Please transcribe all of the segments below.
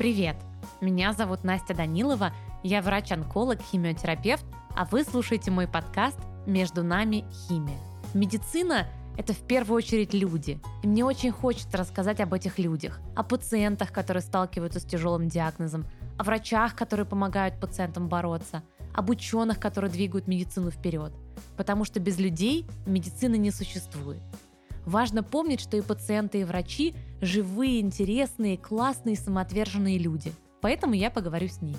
Привет! Меня зовут Настя Данилова, я врач-онколог, химиотерапевт, а вы слушаете мой подкаст «Между нами химия». Медицина – это в первую очередь люди. И мне очень хочется рассказать об этих людях, о пациентах, которые сталкиваются с тяжелым диагнозом, о врачах, которые помогают пациентам бороться, об ученых, которые двигают медицину вперед. Потому что без людей медицины не существует. Важно помнить, что и пациенты, и врачи – живые, интересные, классные, самоотверженные люди. Поэтому я поговорю с ними.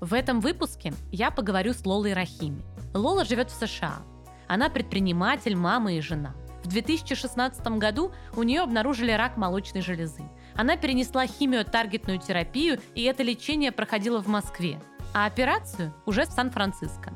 В этом выпуске я поговорю с Лолой Рахими. Лола живет в США. Она предприниматель, мама и жена. В 2016 году у нее обнаружили рак молочной железы. Она перенесла химиотаргетную терапию, и это лечение проходило в Москве, а операцию уже в Сан-Франциско.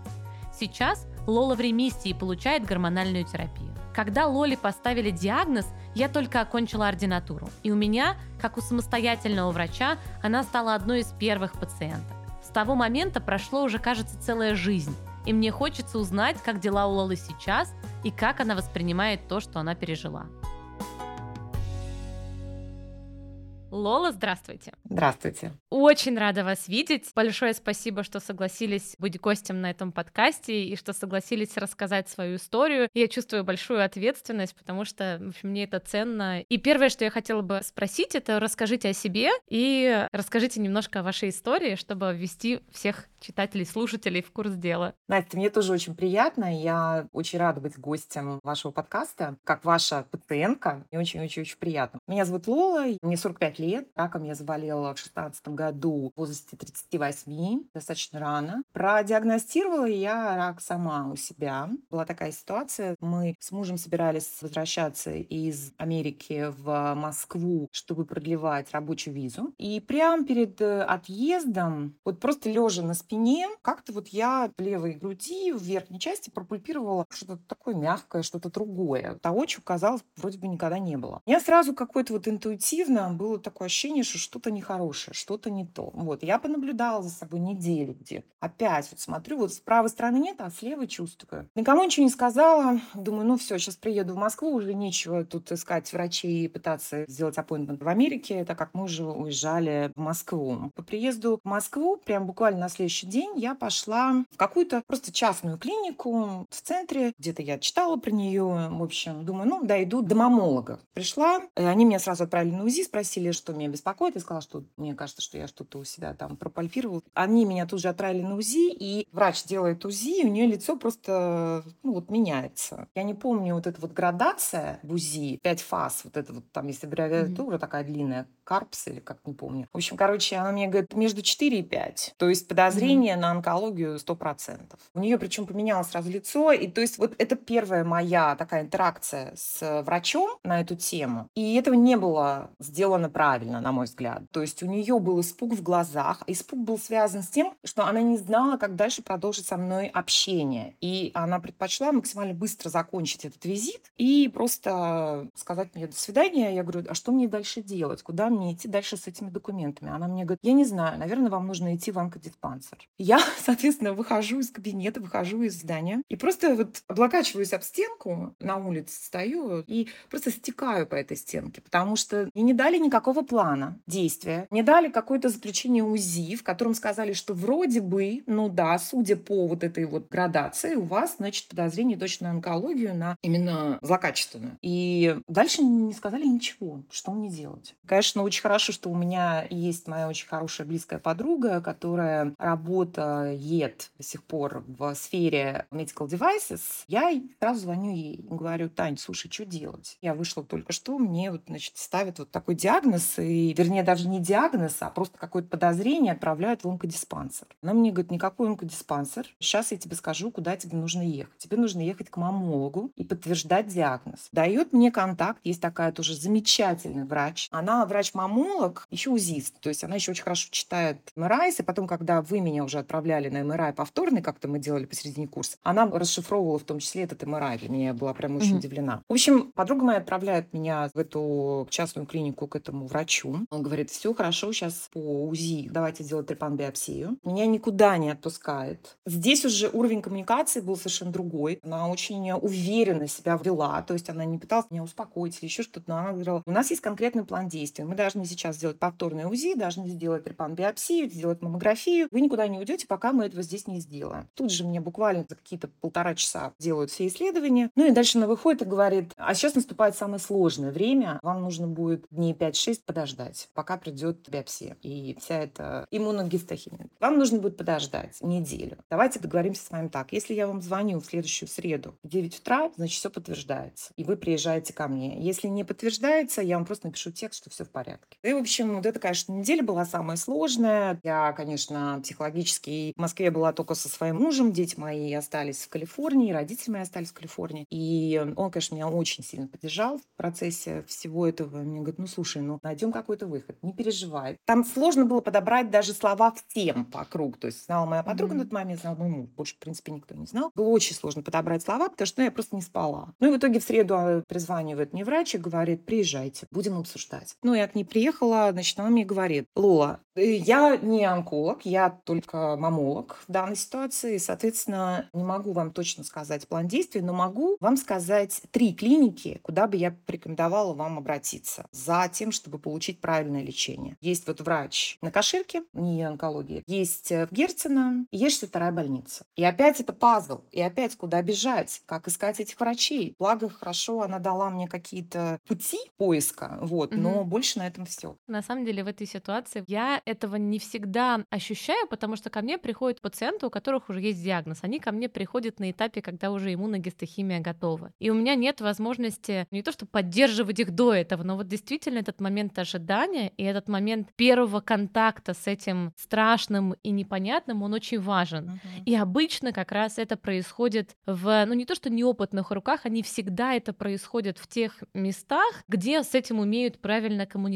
Сейчас Лола в ремиссии получает гормональную терапию. Когда Лоле поставили диагноз, я только окончила ординатуру. И у меня, как у самостоятельного врача, она стала одной из первых пациенток. С того момента прошло уже, кажется, целая жизнь. И мне хочется узнать, как дела у Лолы сейчас и как она воспринимает то, что она пережила. Лола, здравствуйте. Здравствуйте. Очень рада вас видеть. Большое спасибо, что согласились быть гостем на этом подкасте и что согласились рассказать свою историю. Я чувствую большую ответственность, потому что в общем, мне это ценно. И первое, что я хотела бы спросить, это расскажите о себе и расскажите немножко о вашей истории, чтобы ввести всех читателей, слушателей в курс дела. Настя, мне тоже очень приятно. Я очень рада быть гостем вашего подкаста. Как ваша пациентка, мне очень-очень-очень приятно. Меня зовут Лола, мне 45 лет. Раком я заболела в 16 году в возрасте 38, достаточно рано. Продиагностировала я рак сама у себя. Была такая ситуация. Мы с мужем собирались возвращаться из Америки в Москву, чтобы продлевать рабочую визу. И прямо перед э, отъездом, вот просто лежа на спине, как-то вот я в левой груди, в верхней части пропульпировала что-то такое мягкое, что-то другое. Того, чего, казалось, вроде бы никогда не было. Меня сразу какое-то вот интуитивно было такое ощущение, что что-то нехорошее, что-то не то. Вот, я понаблюдала за собой неделю где. Опять вот смотрю, вот с правой стороны нет, а с левой чувствую. Никому ничего не сказала. Думаю, ну все, сейчас приеду в Москву, уже нечего тут искать врачей и пытаться сделать аппоинтмент в Америке, так как мы уже уезжали в Москву. По приезду в Москву, прям буквально на следующий день я пошла в какую-то просто частную клинику в центре. Где-то я читала про нее. В общем, думаю, ну, дойду до мамолога. Пришла, они меня сразу отправили на УЗИ, спросили, что меня беспокоит. Я сказала, что мне кажется, что я что-то у себя там пропальпировала. Они меня тут же отправили на УЗИ, и врач делает УЗИ, и у нее лицо просто, ну, вот меняется. Я не помню вот эта вот градация в УЗИ, пять фаз, вот это вот там, если аббревиатура mm-hmm. такая длинная, карпс или как, не помню. В общем, короче, она мне говорит, между 4 и 5. То есть подозрение зрение на онкологию 100%. У нее причем поменялось сразу лицо. И то есть вот это первая моя такая интеракция с врачом на эту тему. И этого не было сделано правильно, на мой взгляд. То есть у нее был испуг в глазах. Испуг был связан с тем, что она не знала, как дальше продолжить со мной общение. И она предпочла максимально быстро закончить этот визит и просто сказать мне «до свидания». Я говорю, а что мне дальше делать? Куда мне идти дальше с этими документами? Она мне говорит, я не знаю, наверное, вам нужно идти в онкодиспансер. Я, соответственно, выхожу из кабинета, выхожу из здания и просто вот облокачиваюсь об стенку, на улице стою и просто стекаю по этой стенке, потому что мне не дали никакого плана действия, мне дали какое-то заключение УЗИ, в котором сказали, что вроде бы, ну да, судя по вот этой вот градации, у вас, значит, подозрение точно на онкологию, на именно злокачественную. И дальше не сказали ничего, что мне делать. Конечно, очень хорошо, что у меня есть моя очень хорошая близкая подруга, которая работает до сих пор в сфере medical devices, я сразу звоню ей и говорю, Тань, слушай, что делать? Я вышла только что, мне вот, значит, ставят вот такой диагноз, и, вернее, даже не диагноз, а просто какое-то подозрение отправляют в онкодиспансер. Она мне говорит, никакой онкодиспансер, сейчас я тебе скажу, куда тебе нужно ехать. Тебе нужно ехать к мамологу и подтверждать диагноз. Дает мне контакт, есть такая тоже замечательный врач. Она врач-мамолог, еще узист, то есть она еще очень хорошо читает МРАИС, и потом, когда вы меня уже отправляли на МРА повторный, как-то мы делали посередине курса, она расшифровывала в том числе этот МРА. Для меня была прям очень mm-hmm. удивлена. В общем, подруга моя отправляет меня в эту частную клинику к этому врачу. Он говорит, все хорошо, сейчас по УЗИ давайте делать трепан-биопсию. Меня никуда не отпускает. Здесь уже уровень коммуникации был совершенно другой. Она очень уверенно себя вела, то есть она не пыталась меня успокоить или еще что-то, но она говорила, у нас есть конкретный план действий, мы должны сейчас сделать повторное УЗИ, должны сделать трепан-биопсию, сделать маммографию. Вы никуда не уйдете, пока мы этого здесь не сделаем. Тут же мне буквально за какие-то полтора часа делают все исследования. Ну и дальше она выходит и говорит, а сейчас наступает самое сложное время, вам нужно будет дней 5-6 подождать, пока придет биопсия и вся эта иммуногистохимия. Вам нужно будет подождать неделю. Давайте договоримся с вами так. Если я вам звоню в следующую среду в 9 утра, значит, все подтверждается. И вы приезжаете ко мне. Если не подтверждается, я вам просто напишу текст, что все в порядке. И, в общем, вот это, конечно, неделя была самая сложная. Я, конечно, психологически в Москве была только со своим мужем. Дети мои остались в Калифорнии, родители мои остались в Калифорнии. И он, конечно, меня очень сильно поддержал в процессе всего этого. Мне говорит, ну, слушай, ну, найдем какой-то выход, не переживай. Там сложно было подобрать даже слова всем вокруг. То есть знала моя подруга mm-hmm. на тот момент, знал мой муж. Больше, в принципе, никто не знал. Было очень сложно подобрать слова, потому что ну, я просто не спала. Ну и в итоге в среду а, призванивает мне врач и говорит, приезжайте, будем обсуждать. Ну, я к ней приехала, значит, она мне говорит, Лола, э, я не онколог, я только мамолог в данной ситуации, соответственно, не могу вам точно сказать план действий, но могу вам сказать три клиники, куда бы я порекомендовала вам обратиться за тем, чтобы получить правильное лечение. Есть вот врач на Каширке, не онкология, есть в Герцена, есть 62 больница. И опять это пазл, и опять куда бежать, как искать этих врачей. Благо, хорошо, она дала мне какие-то пути поиска, вот, угу. но больше на этом все. На самом деле в этой ситуации я этого не всегда ощущаю, потому что ко мне приходят пациенты, у которых уже есть диагноз. Они ко мне приходят на этапе, когда уже иммуногистохимия готова. И у меня нет возможности не то, что поддерживать их до этого, но вот действительно этот момент ожидания и этот момент первого контакта с этим страшным и непонятным, он очень важен. Uh-huh. И обычно как раз это происходит в, ну не то, что неопытных руках, они всегда это происходит в тех местах, где с этим умеют правильно коммуницировать.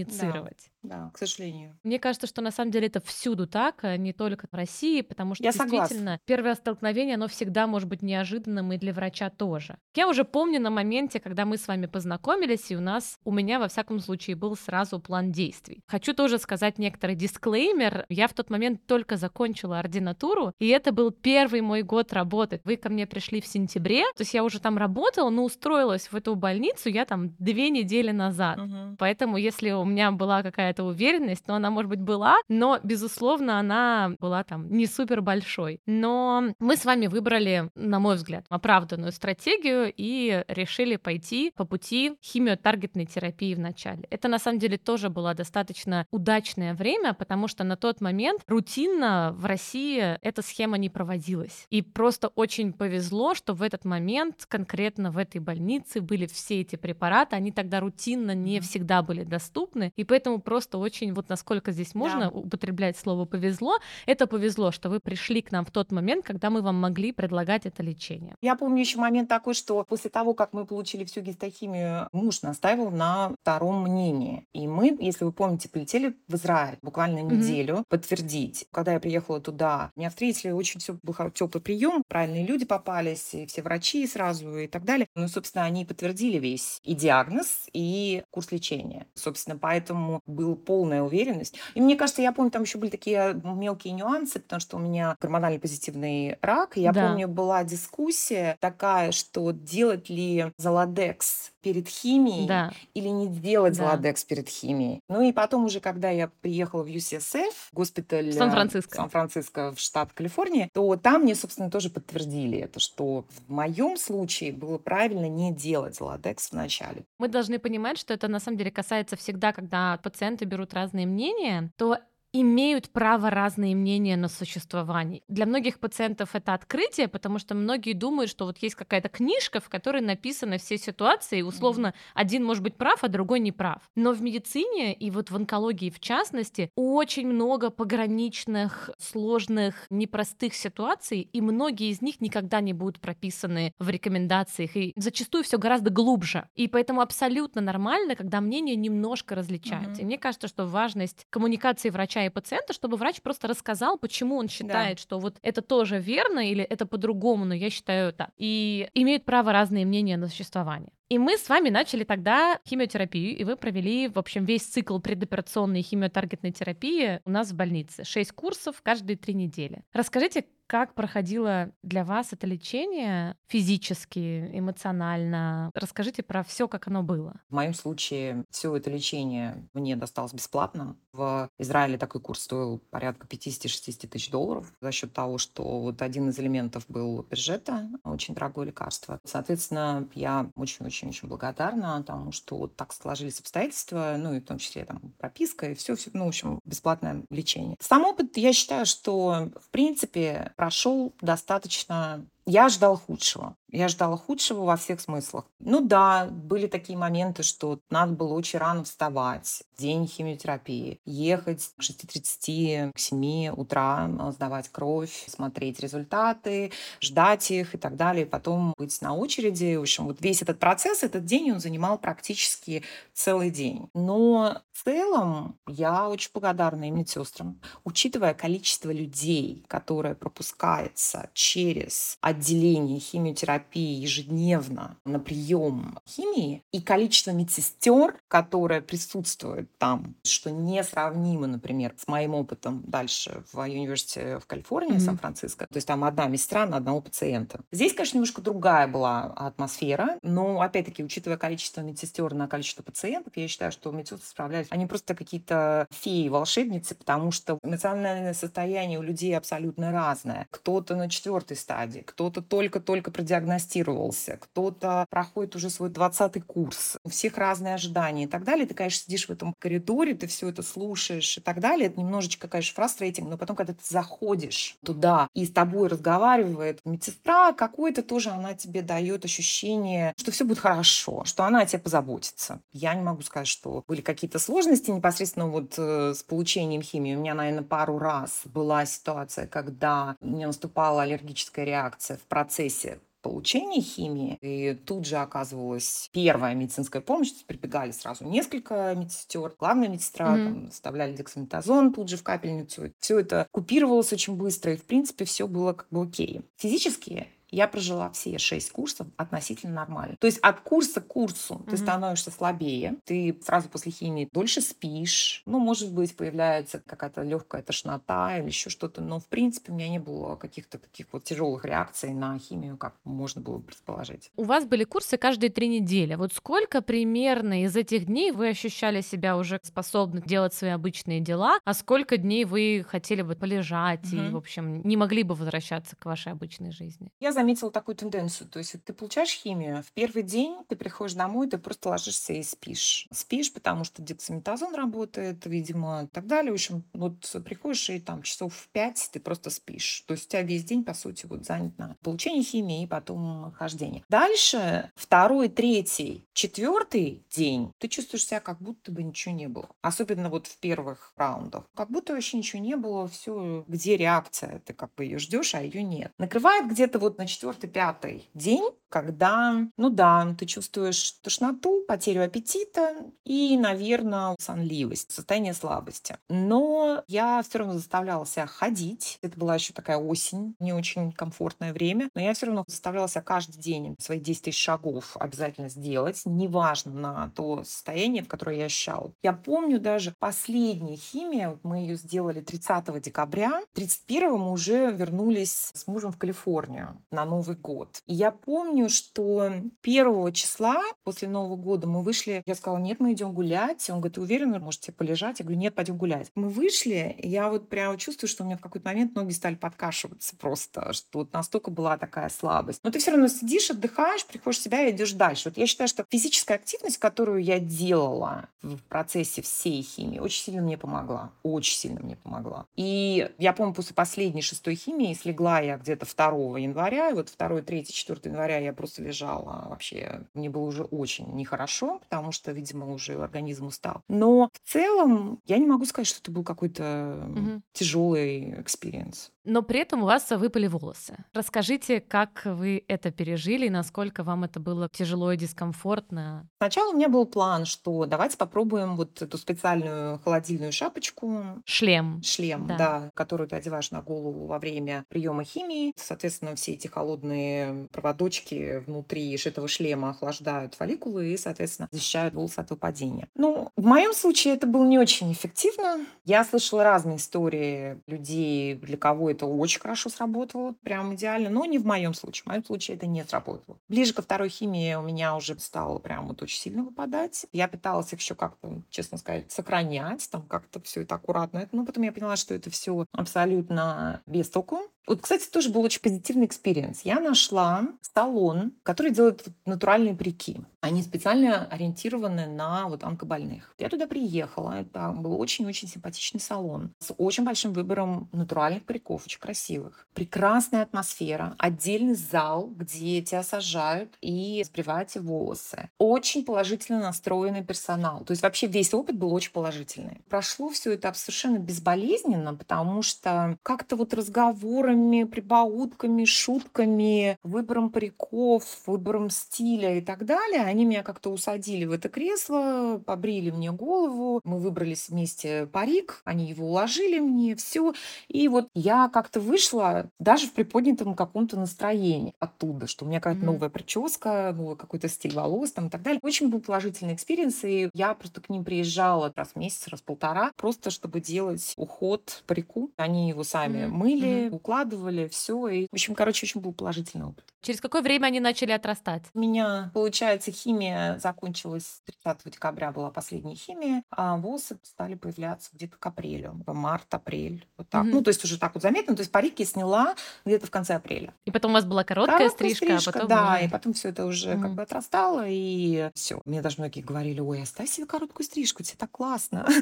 Да, к сожалению. Мне кажется, что на самом деле это всюду так, а не только в России, потому что Я действительно согласна. первое столкновение, оно всегда может быть неожиданным и для врача тоже. Я уже помню на моменте, когда мы с вами познакомились, и у нас, у меня во всяком случае был сразу план действий. Хочу тоже сказать некоторый дисклеймер. Я в тот момент только закончила ординатуру, и это был первый мой год работы. Вы ко мне пришли в сентябре, то есть я уже там работала, но устроилась в эту больницу я там две недели назад. Угу. Поэтому если у меня была какая какая-то уверенность, но она, может быть, была, но, безусловно, она была там не супер большой. Но мы с вами выбрали, на мой взгляд, оправданную стратегию и решили пойти по пути химиотаргетной терапии в начале. Это, на самом деле, тоже было достаточно удачное время, потому что на тот момент рутинно в России эта схема не проводилась. И просто очень повезло, что в этот момент конкретно в этой больнице были все эти препараты, они тогда рутинно не всегда были доступны, и поэтому просто очень, вот насколько здесь можно да. употреблять слово повезло, это повезло, что вы пришли к нам в тот момент, когда мы вам могли предлагать это лечение. Я помню еще момент такой, что после того, как мы получили всю гистохимию, муж настаивал на втором мнении. И мы, если вы помните, полетели в Израиль буквально неделю mm-hmm. подтвердить. Когда я приехала туда, меня встретили очень все был теплый прием, правильные люди попались, и все врачи сразу и так далее. Ну, собственно, они подтвердили весь и диагноз, и курс лечения. Собственно, поэтому был была полная уверенность. И мне кажется, я помню, там еще были такие мелкие нюансы, потому что у меня гормональный позитивный рак. Я да. помню, была дискуссия такая, что делать ли Золодекс перед химией да. или не делать да. Золодекс перед химией. Ну и потом уже, когда я приехала в UCSF, госпиталь Сан-Франциско. Сан-Франциско в штат Калифорния, то там мне, собственно, тоже подтвердили это, что в моем случае было правильно не делать Золодекс вначале. Мы должны понимать, что это на самом деле касается всегда, когда пациенты берут разные мнения, то имеют право разные мнения на существование. Для многих пациентов это открытие, потому что многие думают, что вот есть какая-то книжка, в которой написаны все ситуации, и условно один может быть прав, а другой не прав. Но в медицине и вот в онкологии в частности очень много пограничных, сложных, непростых ситуаций, и многие из них никогда не будут прописаны в рекомендациях, и зачастую все гораздо глубже. И поэтому абсолютно нормально, когда мнения немножко различаются. Mm-hmm. И мне кажется, что важность коммуникации врача врача и пациента, чтобы врач просто рассказал, почему он считает, да. что вот это тоже верно или это по-другому, но я считаю так. И имеют право разные мнения на существование. И мы с вами начали тогда химиотерапию, и вы провели, в общем, весь цикл предоперационной химиотаргетной терапии у нас в больнице. Шесть курсов каждые три недели. Расскажите, Как проходило для вас это лечение физически, эмоционально? Расскажите про все, как оно было. В моем случае все это лечение мне досталось бесплатно. В Израиле такой курс стоил порядка 50-60 тысяч долларов за счет того, что вот один из элементов был бюджета, очень дорогое лекарство. Соответственно, я очень-очень-очень благодарна тому, что так сложились обстоятельства, ну и в том числе там прописка и все, все ну, в общем, бесплатное лечение. Сам опыт, я считаю, что в принципе прошел достаточно я ждал худшего. Я ждала худшего во всех смыслах. Ну да, были такие моменты, что надо было очень рано вставать, день химиотерапии, ехать к 6.30, к 7 утра, сдавать кровь, смотреть результаты, ждать их и так далее, потом быть на очереди. В общем, вот весь этот процесс, этот день он занимал практически целый день. Но в целом я очень благодарна и медсестрам, учитывая количество людей, которое пропускается через отделение химиотерапии ежедневно на прием химии и количество медсестер, которое присутствует там, что несравнимо, например, с моим опытом дальше в университете в Калифорнии, mm-hmm. Сан-Франциско. То есть там одна медсестра на одного пациента. Здесь, конечно, немножко другая была атмосфера, но, опять-таки, учитывая количество медсестер на количество пациентов, я считаю, что медсестры справлялись. Они просто какие-то феи, волшебницы, потому что эмоциональное состояние у людей абсолютно разное. Кто-то на четвертой стадии, кто-то только-только продиагностировался, кто-то проходит уже свой 20 курс, у всех разные ожидания и так далее. Ты, конечно, сидишь в этом коридоре, ты все это слушаешь и так далее. Это немножечко, конечно, фрастрейтинг, но потом, когда ты заходишь туда и с тобой разговаривает медсестра, какой-то тоже она тебе дает ощущение, что все будет хорошо, что она о тебе позаботится. Я не могу сказать, что были какие-то сложности непосредственно вот э, с получением химии. У меня, наверное, пару раз была ситуация, когда у меня наступала аллергическая реакция в процессе получения химии. И тут же оказывалась первая медицинская помощь. Прибегали сразу несколько медсестер. Главная медсестра mm-hmm. там, вставляли дексаметазон тут же в капельницу. Все это купировалось очень быстро. И, в принципе, все было как бы окей. Физически я прожила все шесть курсов относительно нормально. То есть от курса к курсу mm-hmm. ты становишься слабее, ты сразу после химии дольше спишь, ну, может быть, появляется какая-то легкая тошнота или еще что-то, но, в принципе, у меня не было каких-то таких вот тяжелых реакций на химию, как можно было предположить. У вас были курсы каждые три недели. Вот сколько примерно из этих дней вы ощущали себя уже способны делать свои обычные дела, а сколько дней вы хотели бы полежать mm-hmm. и, в общем, не могли бы возвращаться к вашей обычной жизни? Я заметила такую тенденцию. То есть ты получаешь химию, в первый день ты приходишь домой, ты просто ложишься и спишь. Спишь, потому что дексаметазон работает, видимо, и так далее. В общем, вот приходишь и там часов в пять ты просто спишь. То есть у тебя весь день, по сути, вот занят на получение химии и потом хождение. Дальше второй, третий, четвертый день ты чувствуешь себя как будто бы ничего не было. Особенно вот в первых раундах. Как будто вообще ничего не было. Все, где реакция? Ты как бы ее ждешь, а ее нет. Накрывает где-то вот на четвертый, пятый день, когда, ну да, ты чувствуешь тошноту, потерю аппетита и, наверное, сонливость, состояние слабости. Но я все равно заставляла себя ходить. Это была еще такая осень, не очень комфортное время. Но я все равно заставляла себя каждый день свои 10 тысяч шагов обязательно сделать, неважно на то состояние, в которое я ощущала. Я помню даже последняя химия, мы ее сделали 30 декабря, 31 мы уже вернулись с мужем в Калифорнию на Новый год. И я помню, что первого числа после Нового года мы вышли, я сказала, нет, мы идем гулять. Он говорит, ты уверена, может полежать? Я говорю, нет, пойдем гулять. Мы вышли, я вот прямо чувствую, что у меня в какой-то момент ноги стали подкашиваться просто, что вот настолько была такая слабость. Но ты все равно сидишь, отдыхаешь, приходишь в себя и идешь дальше. Вот я считаю, что физическая активность, которую я делала в процессе всей химии, очень сильно мне помогла. Очень сильно мне помогла. И я помню, после последней шестой химии слегла я где-то 2 января, и вот 2, 3, 4 января я просто лежала вообще. Мне было уже очень нехорошо, потому что, видимо, уже организм устал. Но в целом я не могу сказать, что это был какой-то угу. тяжелый experience но при этом у вас выпали волосы. Расскажите, как вы это пережили и насколько вам это было тяжело и дискомфортно? Сначала у меня был план, что давайте попробуем вот эту специальную холодильную шапочку. Шлем. Шлем, да, да которую ты одеваешь на голову во время приема химии. Соответственно, все эти холодные проводочки внутри шитого шлема охлаждают фолликулы и, соответственно, защищают волосы от выпадения. Ну, в моем случае это было не очень эффективно. Я слышала разные истории людей, для кого это очень хорошо сработало, прям идеально, но не в моем случае. В моем случае это не сработало. Ближе ко второй химии у меня уже стало прям вот очень сильно выпадать. Я пыталась их еще как-то, честно сказать, сохранять, там как-то все это аккуратно. Но потом я поняла, что это все абсолютно без толку. Вот, кстати, тоже был очень позитивный experience. Я нашла салон, который делает натуральные парики. Они специально ориентированы на вот онкобольных. Я туда приехала. Это был очень-очень симпатичный салон с очень большим выбором натуральных париков, очень красивых. Прекрасная атмосфера, отдельный зал, где тебя сажают и сбривают волосы. Очень положительно настроенный персонал. То есть вообще весь опыт был очень положительный. Прошло все это совершенно безболезненно, потому что как-то вот разговорами прибаутками, шутками, выбором париков, выбором стиля и так далее. Они меня как-то усадили в это кресло, побрили мне голову, мы выбрали вместе парик, они его уложили мне, все. И вот я как-то вышла даже в приподнятом каком-то настроении оттуда, что у меня какая-то mm-hmm. новая прическа, новый какой-то стиль волос там и так далее. Очень был положительный experience, и я просто к ним приезжала раз в месяц, раз в полтора, просто чтобы делать уход парику. Они его сами mm-hmm. мыли, mm-hmm. укладывали, все. И, в общем, короче, очень был положительный опыт. Через какое время они начали отрастать? У меня, получается, химия закончилась 30 декабря была последняя химия, а волосы стали появляться где-то к апрелю, март-апрель, вот так. Угу. Ну, то есть уже так вот заметно, то есть парики сняла где-то в конце апреля. И потом у вас была короткая, короткая стрижка, стрижка, а потом да, уже... и потом все это уже угу. как бы отрастало и все. Мне даже многие говорили, ой, оставь себе короткую стрижку, тебе так классно.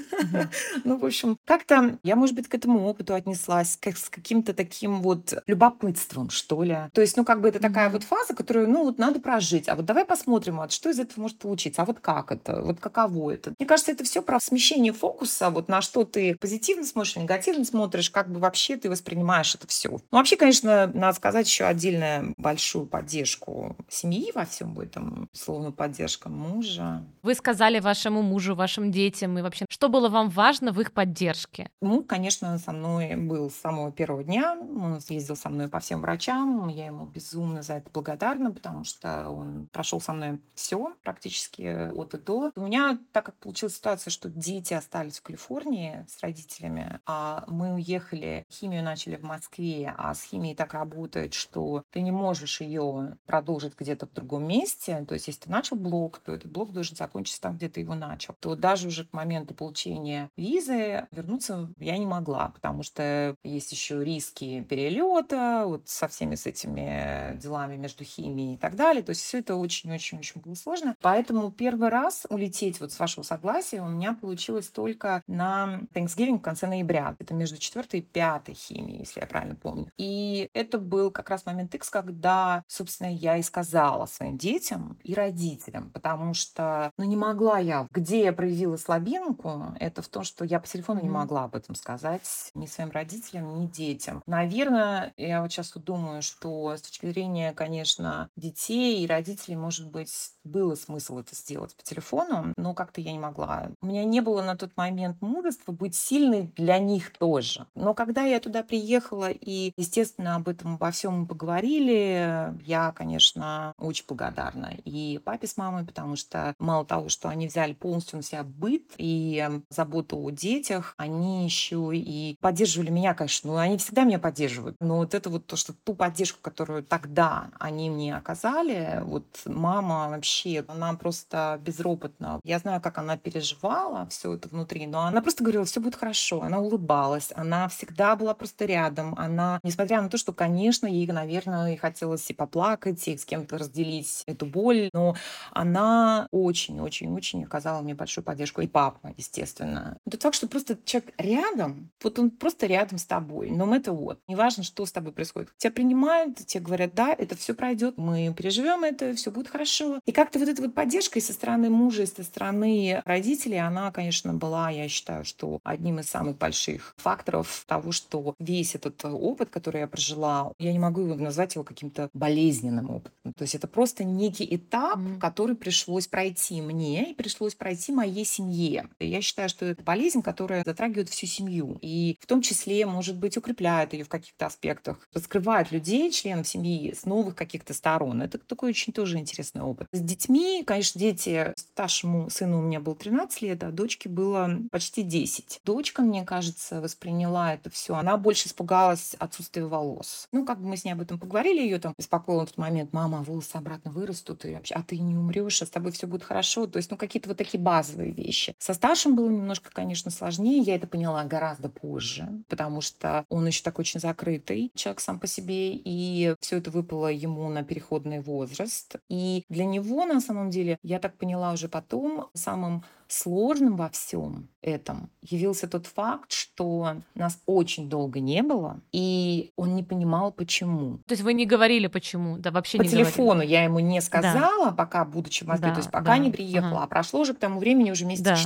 Ну, в общем, как-то я, может быть, к этому опыту отнеслась как с каким-то таким вот любопытством, что ли. То есть, ну, как бы это такая вот фаза, которую, ну, вот надо прожить. А вот давай посмотрим, вот что из этого может получиться. А вот как это? Вот каково это? Мне кажется, это все про смещение фокуса, вот на что ты позитивно смотришь, негативно смотришь, как бы вообще ты воспринимаешь это все. Ну, вообще, конечно, надо сказать еще отдельно большую поддержку семьи во всем этом, словно поддержка мужа. Вы сказали вашему мужу, вашим детям и вообще, что было вам важно в их поддержке? Ну, конечно, со мной был с самого первого дня. Он съездил со мной по всем врачам. Я ему безумно за это благодарна, потому что он прошел со мной все практически от и до. У меня, так как получилась ситуация, что дети остались в Калифорнии с родителями, а мы уехали, химию начали в Москве, а с химией так работает, что ты не можешь ее продолжить где-то в другом месте. То есть, если ты начал блок, то этот блок должен закончиться там, где ты его начал. То даже уже к моменту получения визы вернуться я не могла, потому что есть еще риски перелета, вот со всеми с этими делами между химией и так далее. То есть все это очень-очень-очень было сложно. Поэтому первый раз улететь вот с вашего согласия у меня получилось только на Thanksgiving в конце ноября. Это между четвертой и пятой химией, если я правильно помню. И это был как раз момент X, когда, собственно, я и сказала своим детям и родителям, потому что, ну, не могла я. Где я проявила слабинку, это в том, что я по телефону mm-hmm. не могла об этом сказать ни своим родителям, ни детям. Наверное, я вот сейчас вот думаю, что с точки зрения, конечно, детей и родителей, может быть, было смысл это сделать по телефону, но как-то я не могла. У меня не было на тот момент мужества быть сильной для них тоже. Но когда я туда приехала и, естественно, об этом обо всем поговорили, я, конечно, очень благодарна и папе с мамой, потому что мало того, что они взяли полностью на себя быт и заботу о детях, они еще и поддерживали меня, конечно. Ну, они всегда меня поддерживают. Но вот это вот то, что ту поддержку, которую тогда они мне оказали, вот мама вообще, она просто безропотно. Я знаю, как она переживала все это внутри, но она просто говорила, все будет хорошо. Она улыбалась, она всегда была просто рядом. Она, несмотря на то, что, конечно, ей, наверное, и хотелось и поплакать, и с кем-то разделить эту боль, но она очень-очень-очень оказала мне большую поддержку. И папа, естественно. Тот факт, что просто человек рядом, вот он просто рядом с тобой, но это вот. Неважно, что с тобой происходит. Тебя принимают, тебе говорят, да, это все пройдет, мы переживем это, все будет хорошо. И как как-то вот эта вот поддержка и со стороны мужа, и со стороны родителей, она, конечно, была, я считаю, что одним из самых больших факторов того, что весь этот опыт, который я прожила, я не могу его назвать его каким-то болезненным опытом. То есть это просто некий этап, mm-hmm. который пришлось пройти мне и пришлось пройти моей семье. Я считаю, что это болезнь, которая затрагивает всю семью. И в том числе, может быть, укрепляет ее в каких-то аспектах, раскрывает людей, членов семьи, с новых каких-то сторон. Это такой очень тоже интересный опыт. С детьми, конечно, дети, старшему сыну у меня было 13 лет, а дочке было почти 10. Дочка, мне кажется, восприняла это все. Она больше испугалась отсутствия волос. Ну, как бы мы с ней об этом поговорили, ее там беспокоило в тот момент, мама, волосы обратно вырастут, и вообще, а ты не умрешь, а с тобой все будет хорошо. То есть, ну, какие-то вот такие базовые вещи. Со старшим было немножко, конечно, сложнее. Я это поняла гораздо позже, потому что он еще такой очень закрытый человек сам по себе, и все это выпало ему на переходный возраст. И для него, на самом деле, я так поняла уже потом, самым сложным во всем этом явился тот факт, что нас очень долго не было, и он не понимал, почему. То есть вы не говорили, почему? Да, вообще По не телефону говорили. я ему не сказала, да. пока будучи в Москве, да, то есть пока да. не приехала, ага. а прошло уже к тому времени уже месяца да.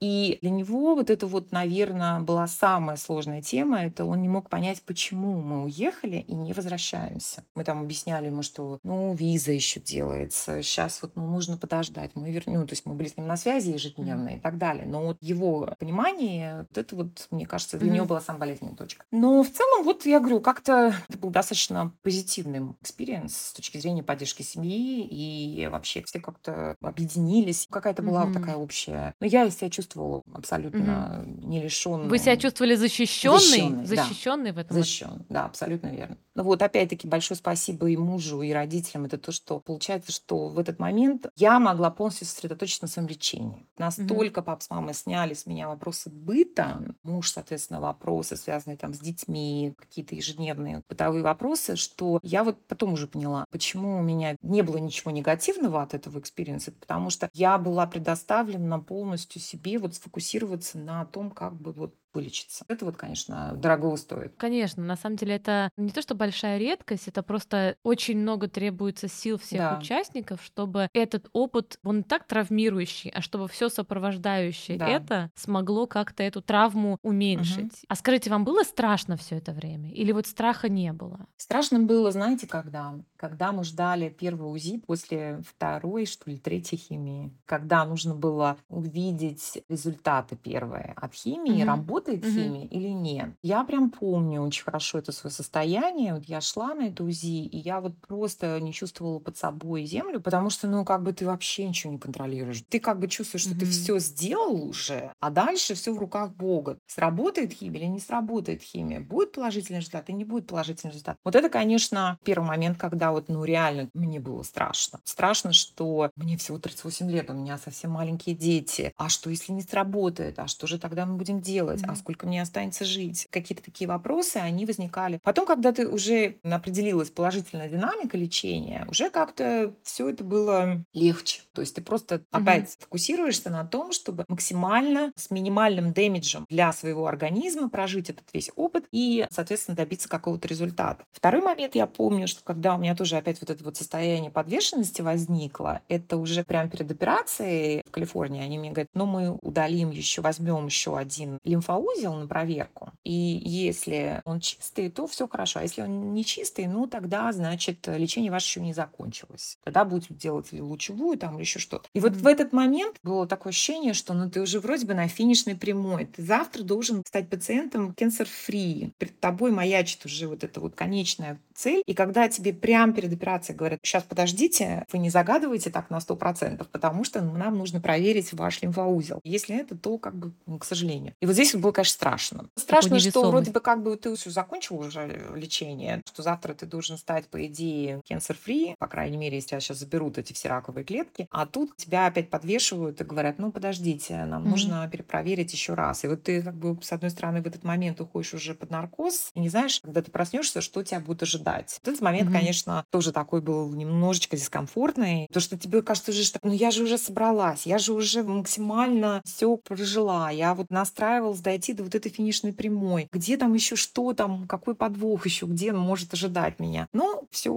И для него вот это вот, наверное, была самая сложная тема, это он не мог понять, почему мы уехали и не возвращаемся. Мы там объясняли ему, что, ну, виза еще делается, сейчас вот ну, нужно подождать, мы вернем, ну, то есть мы были с ним на связи, ежедневно mm-hmm. и так далее. Но вот его понимание, вот это вот, мне кажется, для mm-hmm. него была самая болезненная точка. Но в целом, вот я говорю, как-то это был достаточно позитивным experience с точки зрения поддержки семьи, и вообще все как-то объединились. Какая-то была mm-hmm. вот такая общая... Но я себя чувствовала абсолютно угу. защищенной. Вы себя чувствовали защищенной? Защищенной, да. в этом? Защищен, да, абсолютно верно. Ну вот опять-таки большое спасибо и мужу, и родителям. Это то, что получается, что в этот момент я могла полностью сосредоточиться на своем лечении. Настолько угу. папа с мамой сняли с меня вопросы быта, муж, соответственно, вопросы, связанные там с детьми, какие-то ежедневные бытовые вопросы, что я вот потом уже поняла, почему у меня не было ничего негативного от этого experience а, потому что я была предоставлена полностью себе вот сфокусироваться на том, как бы вот вылечиться. Это вот, конечно, дорого стоит. Конечно, на самом деле это не то, что большая редкость, это просто очень много требуется сил всех да. участников, чтобы этот опыт, он так травмирующий, а чтобы все сопровождающее да. это смогло как-то эту травму уменьшить. Угу. А скажите, вам было страшно все это время? Или вот страха не было? Страшно было, знаете, когда? Когда мы ждали первый УЗИ после второй, что ли, третьей химии. Когда нужно было увидеть результаты первые от химии, угу. работает угу. химия или нет. Я прям помню очень хорошо это свое состояние. Вот я шла на это УЗИ, и я вот просто не чувствовала под собой землю, потому что, ну, как бы ты вообще ничего не контролируешь. Ты как бы чувствуешь, что mm-hmm. ты все сделал уже, а дальше все в руках Бога. Сработает химия или не сработает химия? Будет положительный результат и не будет положительный результат. Вот это, конечно, первый момент, когда вот, ну, реально мне было страшно. Страшно, что мне всего 38 лет, у меня совсем маленькие дети. А что, если не сработает? А что же тогда мы будем делать? А сколько мне останется жить? Какие-то такие вопросы, они возникали. Потом, когда ты уже определилась положительная динамика лечения, уже как-то все это было легче. То есть ты просто опять фокусируешься на том, чтобы максимально с минимальным дэмиджем для своего организма прожить этот весь опыт и, соответственно, добиться какого-то результата. Второй момент я помню, что когда у меня тоже опять вот это вот состояние подвешенности возникло, это уже прямо перед операцией в Калифорнии, они мне говорят, ну мы удалим еще, возьмем еще один лимфоузел на проверку, и если он чистый, то все хорошо, а если он не чистый, ну тогда, значит, лечение ваше еще не закончилось. Тогда будем делать или лучевую там, или еще что-то. И вот в этот момент было такое ощущение, что ну ты уже вроде бы на финишной прямой, ты завтра должен стать пациентом cancer-free. Перед тобой маячит уже вот эта вот конечная цель. И когда тебе перед операцией говорят, сейчас подождите, вы не загадываете так на 100%, потому что нам нужно проверить ваш лимфоузел. Если это, то как бы, ну, к сожалению. И вот здесь было, конечно, страшно. Страшно, что вроде бы как бы ты все закончил уже лечение, что завтра ты должен стать, по идее, cancer-free, по крайней мере, если тебя сейчас заберут эти все раковые клетки, а тут тебя опять подвешивают и говорят, ну, подождите, нам mm-hmm. нужно перепроверить еще раз. И вот ты как бы с одной стороны в этот момент уходишь уже под наркоз и не знаешь, когда ты проснешься, что тебя будет ожидать. В этот момент, mm-hmm. конечно, тоже такой был немножечко дискомфортный. То, что тебе кажется уже, что ну я же уже собралась, я же уже максимально все прожила. Я вот настраивалась дойти до вот этой финишной прямой. Где там еще что там, какой подвох еще, где может ожидать меня. Но все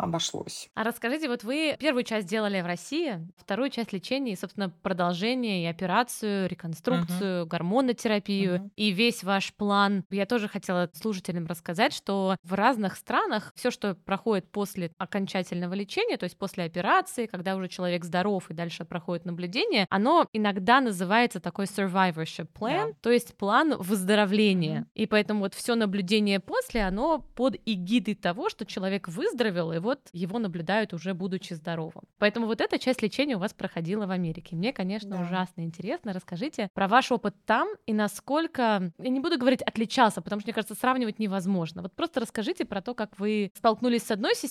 обошлось. А расскажите, вот вы первую часть делали в России, вторую часть лечения и, собственно, продолжение и операцию, реконструкцию, угу. гормонотерапию угу. и весь ваш план. Я тоже хотела слушателям рассказать, что в разных странах все, что проходит после окончательного лечения, то есть после операции, когда уже человек здоров и дальше проходит наблюдение, оно иногда называется такой survivorship plan, yeah. то есть план выздоровления. Mm-hmm. И поэтому вот все наблюдение после, оно под эгидой того, что человек выздоровел, и вот его наблюдают уже будучи здоровым. Поэтому вот эта часть лечения у вас проходила в Америке. Мне, конечно, да. ужасно интересно. Расскажите про ваш опыт там и насколько, я не буду говорить отличался, потому что, мне кажется, сравнивать невозможно. Вот просто расскажите про то, как вы столкнулись с одной системой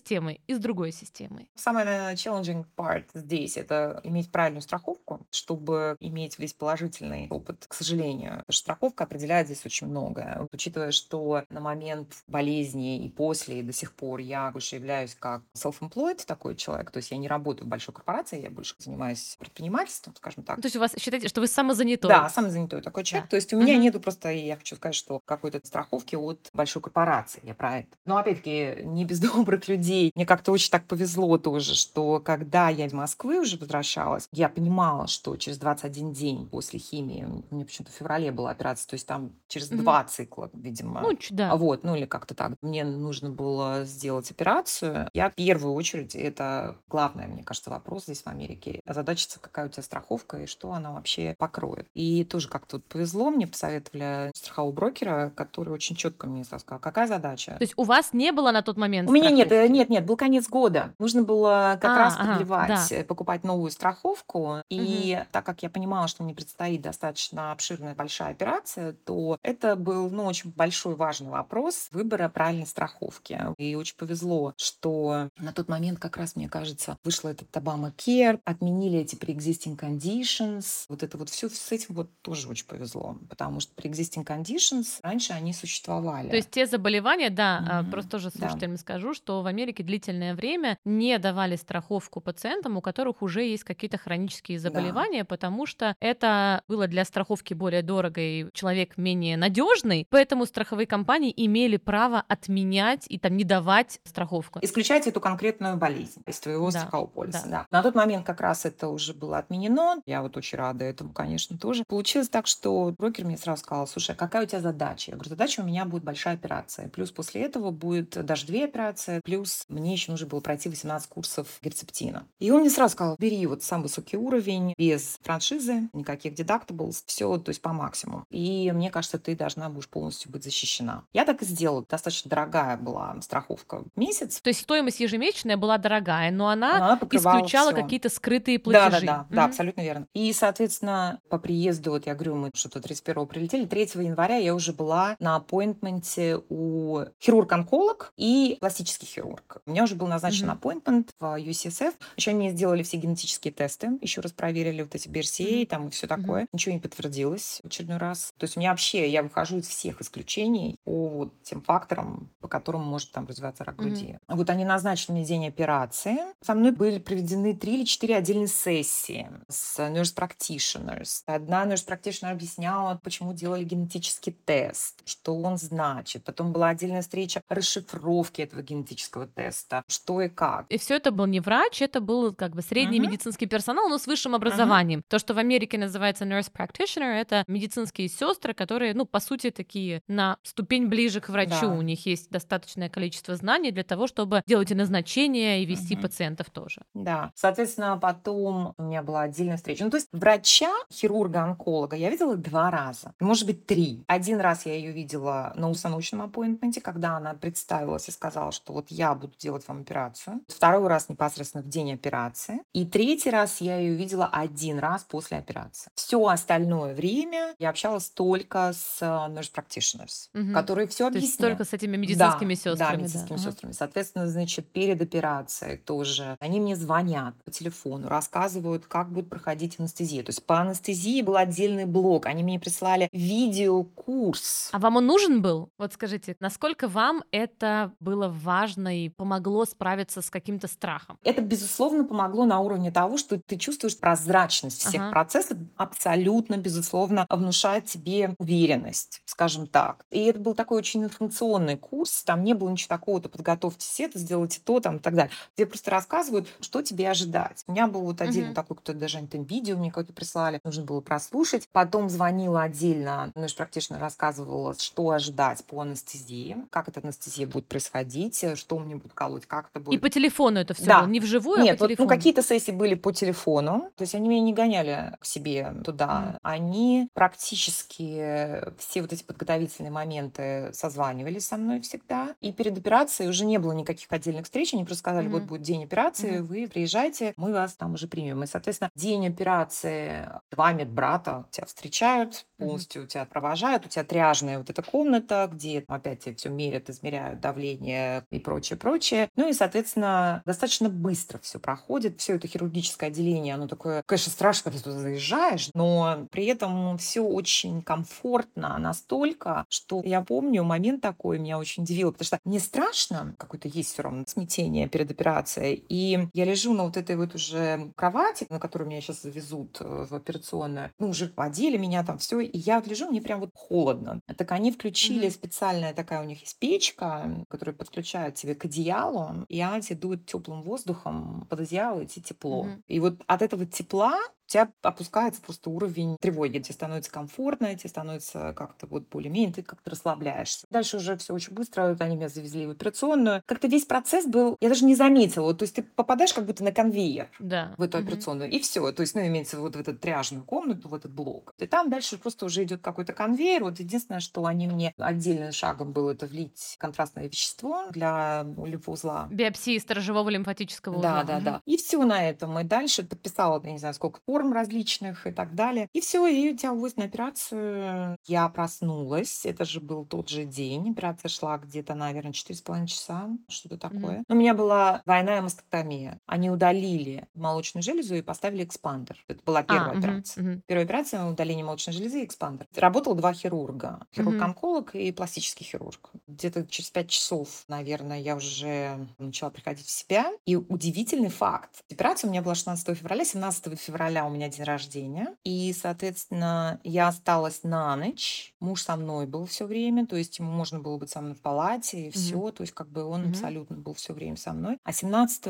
и с другой системой. Самый challenging part здесь — это иметь правильную страховку, чтобы иметь весь положительный опыт. К сожалению, страховка определяет здесь очень многое. Учитывая, что на момент болезни и после, и до сих пор я больше являюсь как self-employed такой человек, то есть я не работаю в большой корпорации, я больше занимаюсь предпринимательством, скажем так. То есть у вас считаете, что вы самозанятой? Да, самозанятой такой человек. Да. То есть у меня угу. нету просто, я хочу сказать, что какой-то страховки от большой корпорации. Я про это. Но опять-таки не без добрых людей. Мне как-то очень так повезло тоже, что когда я из Москвы уже возвращалась, я понимала, что через 21 день после химии, мне почему-то в феврале была операция, то есть там через угу. два цикла, видимо. Ну, да. Вот, ну или как-то так. Мне нужно было сделать операцию. Я в первую очередь, это главное, мне кажется, вопрос здесь в Америке, озадачиться, какая у тебя страховка и что она вообще покроет. И тоже как-то повезло, мне посоветовали страхового брокера, который очень четко мне сказал, какая задача. То есть у вас не было на тот момент У меня нет, э, нет, нет, был конец года. Нужно было как а, раз ага, продлевать, да. Э, покупать новую страховку. И угу. так как я понимала, что мне предстоит достаточно обширная большая операция, то это был ну, очень большой важный вопрос выбора правильной страховки. И очень повезло, что на тот момент как раз, мне кажется, вышла этот Obama Care, отменили эти pre-existing conditions. Вот это вот все с этим вот тоже очень повезло, потому что pre-existing conditions раньше они существовали. То есть те заболевания, да, mm-hmm. просто тоже слушателям да. скажу, что в Америке длительное время не давали страховку пациентам, у которых уже есть какие-то хронические заболевания, да. потому что это было для страховки более дорого и человек менее надежный, поэтому страховые компании имели право отменять и там не давать страховку. Исключать эту конкретную болезнь из твоего да. страхового полиса. Да. Да. На тот момент как раз это уже было отменено. Я вот очень рада этому, конечно, тоже. Получилось так, что брокер мне сразу сказал, слушай, а какая у тебя задача? Я говорю, задача у меня будет большая операция. Плюс после этого будет даже две операции. Плюс мне еще нужно было пройти 18 курсов герцептина. И он мне сразу сказал, бери вот сам высокий уровень, без франшизы, никаких дедактаблс, все, то есть по максимуму. И мне кажется, ты должна будешь полностью быть защищена. Я так и сделала. Достаточно дорогая была страховка в месяц. То есть стоимость ежемесячная была дорогая, но она, она исключала какие-то скрытые платежи. Да, да, да, mm-hmm. да, абсолютно верно. И, соответственно, по приезду, вот я говорю, мы что-то 31 прилетели, 3 января я уже была на аппоинтменте у хирург-онколог и пластический хирург. У меня уже был назначен mm-hmm. в UCSF. Еще мне сделали все генетические тесты, еще раз проверили вот эти BRCA там и все такое. Ничего не подтвердилось в очередной раз. То есть у меня вообще, я выхожу из всех исключений по вот тем факторам, по которым может там развиваться рак груди. Вот они назначили мне день операции. Со мной были проведены три или четыре отдельные сессии с nurse practitioners. Одна nurse practitioner объясняла, почему делали генетический тест, что он значит. Потом была отдельная встреча расшифровки этого генетического теста, что и как. И все это был не врач, это был как бы средний uh-huh. медицинский персонал, но с высшим образованием. Uh-huh. То, что в Америке называется nurse practitioner, это медицинские сестры, которые, ну, по сути, такие на ступень ближе к врачу. Да. У них есть достаточное количество знаний для того, чтобы делать и назначения, и вести uh-huh. пациентов тоже. Да. Соответственно, потом у меня была отдельная встреча. Ну, то есть врача, хирурга-онколога я видела два раза, может быть, три. Один раз я ее видела на установочном аппоинтменте, когда она представилась и сказала, что вот я буду делать вам операцию. Второй раз непосредственно в день операции. И третий раз я ее видела один раз после операции. Все остальное время я общалась только с э, nurse practitioners, угу. которые все объясняют. только с этими медицинскими да, сестрами. Да, медицинскими да. сестрами. Соответственно, значит, перед операцией тоже они мне звонят по телефону, рассказывают, как будет проходить анестезия. То есть по анестезии был отдельный блок. Они мне прислали видеокурс. А вам он нужен был? Вот скажите, насколько вам это было важно и и помогло справиться с каким-то страхом? Это, безусловно, помогло на уровне того, что ты чувствуешь прозрачность всех ага. процессов, абсолютно, безусловно, внушает тебе уверенность, скажем так. И это был такой очень информационный курс, там не было ничего такого, то подготовьтесь это, сделайте то, там и так далее. Тебе просто рассказывают, что тебе ожидать. У меня был вот отдельно угу. такой, кто даже там видео мне какое-то прислали, нужно было прослушать. Потом звонила отдельно, ну, практически рассказывала, что ожидать по анестезии, как эта анестезия будет происходить, что мне будет колоть, как это будет. И по телефону это все да. было, не вживую, Нет, а по вот, телефону? ну, какие-то сессии были по телефону, то есть они меня не гоняли к себе туда. Mm. Они практически все вот эти подготовительные моменты созванивались со мной всегда. И перед операцией уже не было никаких отдельных встреч, они просто сказали, mm-hmm. вот будет день операции, mm-hmm. вы приезжайте, мы вас там уже примем. И, соответственно, день операции два медбрата тебя встречают, полностью mm-hmm. тебя провожают, у тебя тряжная вот эта комната, где опять тебе все мерят, измеряют давление и прочее, прочее. Ну и, соответственно, достаточно быстро все проходит. Все это хирургическое отделение, оно такое, конечно, страшно, когда ты туда заезжаешь, но при этом все очень комфортно настолько, что я помню момент такой меня очень удивил, потому что не страшно, какое-то есть все равно смятение перед операцией, и я лежу на вот этой вот уже кровати, на которую меня сейчас завезут э, в операционную, ну, уже одели меня там все, и я вот лежу, мне прям вот холодно. Так они включили mm-hmm. специальная такая у них есть печка, которая подключает тебе к одеялу, и тебе дует теплым воздухом под одеяло, и тебе тепло. Mm-hmm. И вот от этого тепла у тебя опускается просто уровень тревоги, тебе становится комфортно, тебе становится как-то вот более-менее, ты как-то расслабляешься. Дальше уже все очень быстро, вот они меня завезли в операционную. Как-то весь процесс был, я даже не заметила, то есть ты попадаешь как будто на конвейер да. в эту угу. операционную, и все, то есть, ну, имеется вот в эту триажную комнату, в этот блок. И там дальше просто уже идет какой-то конвейер, вот единственное, что они мне отдельным шагом было это влить контрастное вещество для лимфоузла. Биопсии сторожевого лимфатического узла. Да, да, да. И все на этом. И дальше подписала, я не знаю, сколько форм различных и так далее. И все, и тебя увозят на операцию. Я проснулась, это же был тот же день. Операция шла где-то, наверное, 4,5 часа, что-то такое. Mm-hmm. У меня была двойная мастектомия. Они удалили молочную железу и поставили экспандер. Это была первая а, операция. Mm-hmm. Первая операция удаление молочной железы и экспандер. Работало два хирурга. Хирург-онколог и пластический хирург. Где-то через 5 часов, наверное, я уже начала приходить в себя. И удивительный факт. Операция у меня была 16 февраля. 17 февраля у меня день рождения. И, соответственно, я осталась на ночь. Муж со мной был все время, то есть ему можно было быть со мной в палате и все. Mm-hmm. То есть как бы он mm-hmm. абсолютно был все время со мной. А 17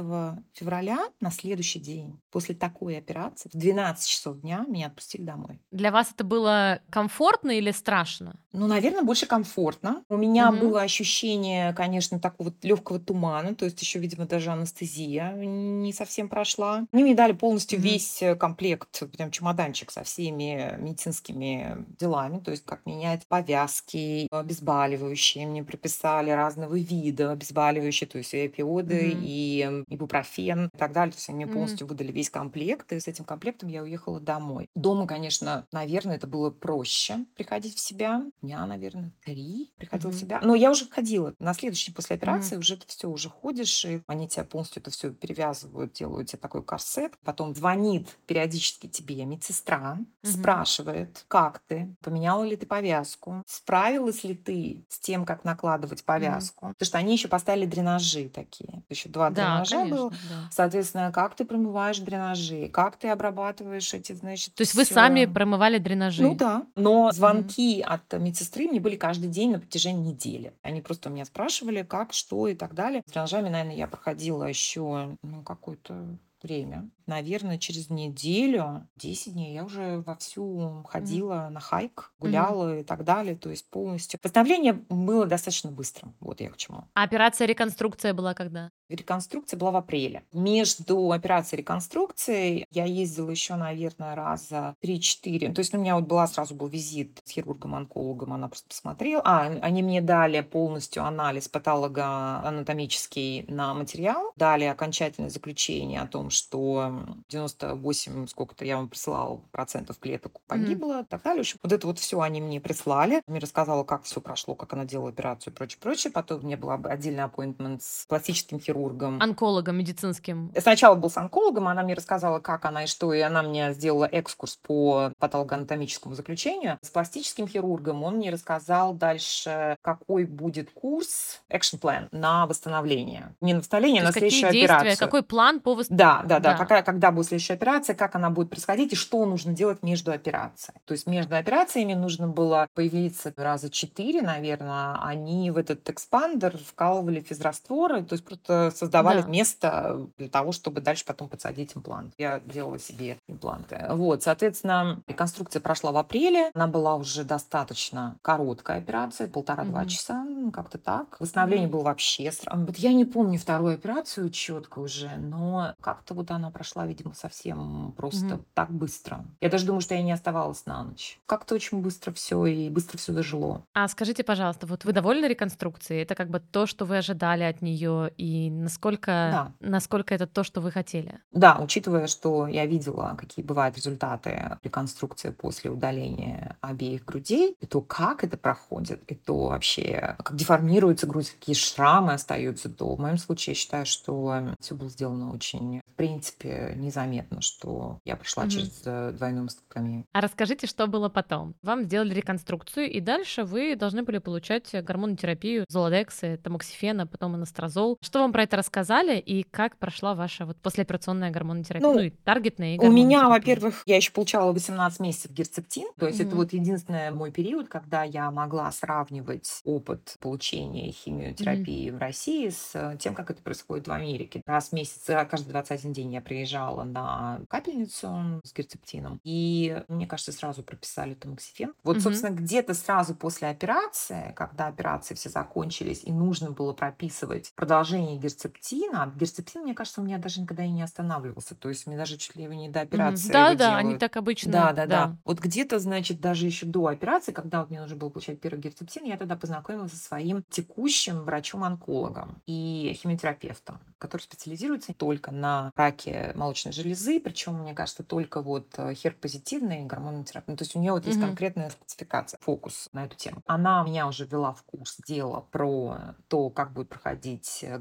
февраля, на следующий день, после такой операции, в 12 часов дня меня отпустили домой. Для вас это было комфортно или страшно? Ну, наверное, больше комфортно. У меня mm-hmm. было ощущение, конечно, такого легкого тумана, то есть еще, видимо, даже анестезия не совсем прошла. Они мне дали полностью mm-hmm. весь э, комплект прям чемоданчик со всеми медицинскими делами, то есть как менять повязки, обезболивающие. Мне прописали разного вида обезболивающие, то есть и опиоды, mm-hmm. и ибупрофен и так далее. То есть они мне полностью mm-hmm. выдали весь комплект, и с этим комплектом я уехала домой. Дома, конечно, наверное, это было проще приходить в себя. Дня, наверное, три приходила mm-hmm. в себя. Но я уже ходила. На следующий после операции mm-hmm. уже ты все уже ходишь, и они тебя полностью это все перевязывают, делают тебе такой корсет. Потом звонит периодически тебе медсестра, угу. спрашивает, как ты, поменяла ли ты повязку, справилась ли ты с тем, как накладывать повязку. Угу. Потому что они еще поставили дренажи такие. Еще два да, дренажа конечно, было. Да. Соответственно, как ты промываешь дренажи, как ты обрабатываешь эти, значит, То есть всё. вы сами промывали дренажи? Ну да. Но звонки угу. от медсестры мне были каждый день на протяжении недели. Они просто у меня спрашивали, как, что и так далее. С дренажами, наверное, я проходила еще ну, какой-то время. Наверное, через неделю, 10 дней я уже вовсю ходила mm-hmm. на хайк, гуляла mm-hmm. и так далее. То есть полностью. Восстановление было достаточно быстрым. Вот я к чему. А операция реконструкция была когда? Реконструкция была в апреле. Между операцией и реконструкцией я ездила еще, наверное, раза 3-4. То есть у меня вот была сразу был визит с хирургом-онкологом, она просто посмотрела. А, они мне дали полностью анализ патологоанатомический на материал, дали окончательное заключение о том, что 98, сколько-то я вам присылала, процентов клеток погибло, mm-hmm. так далее. В общем, вот это вот все они мне прислали. Мне рассказала, как все прошло, как она делала операцию и прочее, прочее. Потом у меня был отдельный appointment с пластическим хирургом хирургом. Онкологом медицинским. Сначала был с онкологом, она мне рассказала, как она и что, и она мне сделала экскурс по патологоанатомическому заключению. С пластическим хирургом он мне рассказал дальше, какой будет курс, action plan на восстановление. Не на восстановление, а на следующую действия, операцию. Какой план по восстановлению? Да, да, да, да. Какая, когда будет следующая операция, как она будет происходить и что нужно делать между операциями. То есть между операциями нужно было появиться раза четыре, наверное. Они в этот экспандер вкалывали физрастворы, то есть просто создавали да. место для того, чтобы дальше потом подсадить имплант. Я делала себе импланты. Вот, соответственно, реконструкция прошла в апреле. Она была уже достаточно короткая операция, полтора-два mm-hmm. часа, как-то так. Восстановление mm-hmm. было вообще странно. Вот я не помню вторую операцию четко уже, но как-то вот она прошла, видимо, совсем просто mm-hmm. так быстро. Я даже думаю, что я не оставалась на ночь. Как-то очень быстро все и быстро все дожило. А скажите, пожалуйста, вот вы довольны реконструкцией? Это как бы то, что вы ожидали от нее, и насколько, да. насколько это то, что вы хотели? Да, учитывая, что я видела, какие бывают результаты реконструкции после удаления обеих грудей, и то, как это проходит, и то вообще, как деформируется грудь, какие шрамы остаются, то в моем случае я считаю, что все было сделано очень, в принципе, незаметно, что я прошла mm-hmm. через э, двойную мастектомию. А расскажите, что было потом? Вам сделали реконструкцию, и дальше вы должны были получать гормонотерапию, золодексы, тамоксифена, потом анастрозол. Что вам про это рассказали и как прошла ваша вот послеоперационная гормонотерапия? Ну, ну и таргетная, и У меня, во-первых, я еще получала 18 месяцев герцептин, то есть mm-hmm. это вот единственный мой период, когда я могла сравнивать опыт получения химиотерапии mm-hmm. в России с тем, как это происходит в Америке. Раз в месяц, каждый 21 день я приезжала на капельницу с герцептином, и мне кажется, сразу прописали тамоксифен. Вот, mm-hmm. собственно, где-то сразу после операции, когда операции все закончились, и нужно было прописывать продолжение герцептина, герцептин, мне кажется, у меня даже никогда и не останавливался. То есть мне даже чуть ли не до операции. Да, да, делают. они так обычно. Да, да, да, да. Вот где-то, значит, даже еще до операции, когда вот мне нужно было получать первый герцептин, я тогда познакомилась со своим текущим врачом-онкологом и химиотерапевтом, который специализируется только на раке молочной железы, причем, мне кажется, только вот э, хер-позитивные гормонотерапии. Ну, то есть у нее вот есть угу. конкретная спецификация, фокус на эту тему. Она меня уже ввела в курс дела про то, как будет проходить э,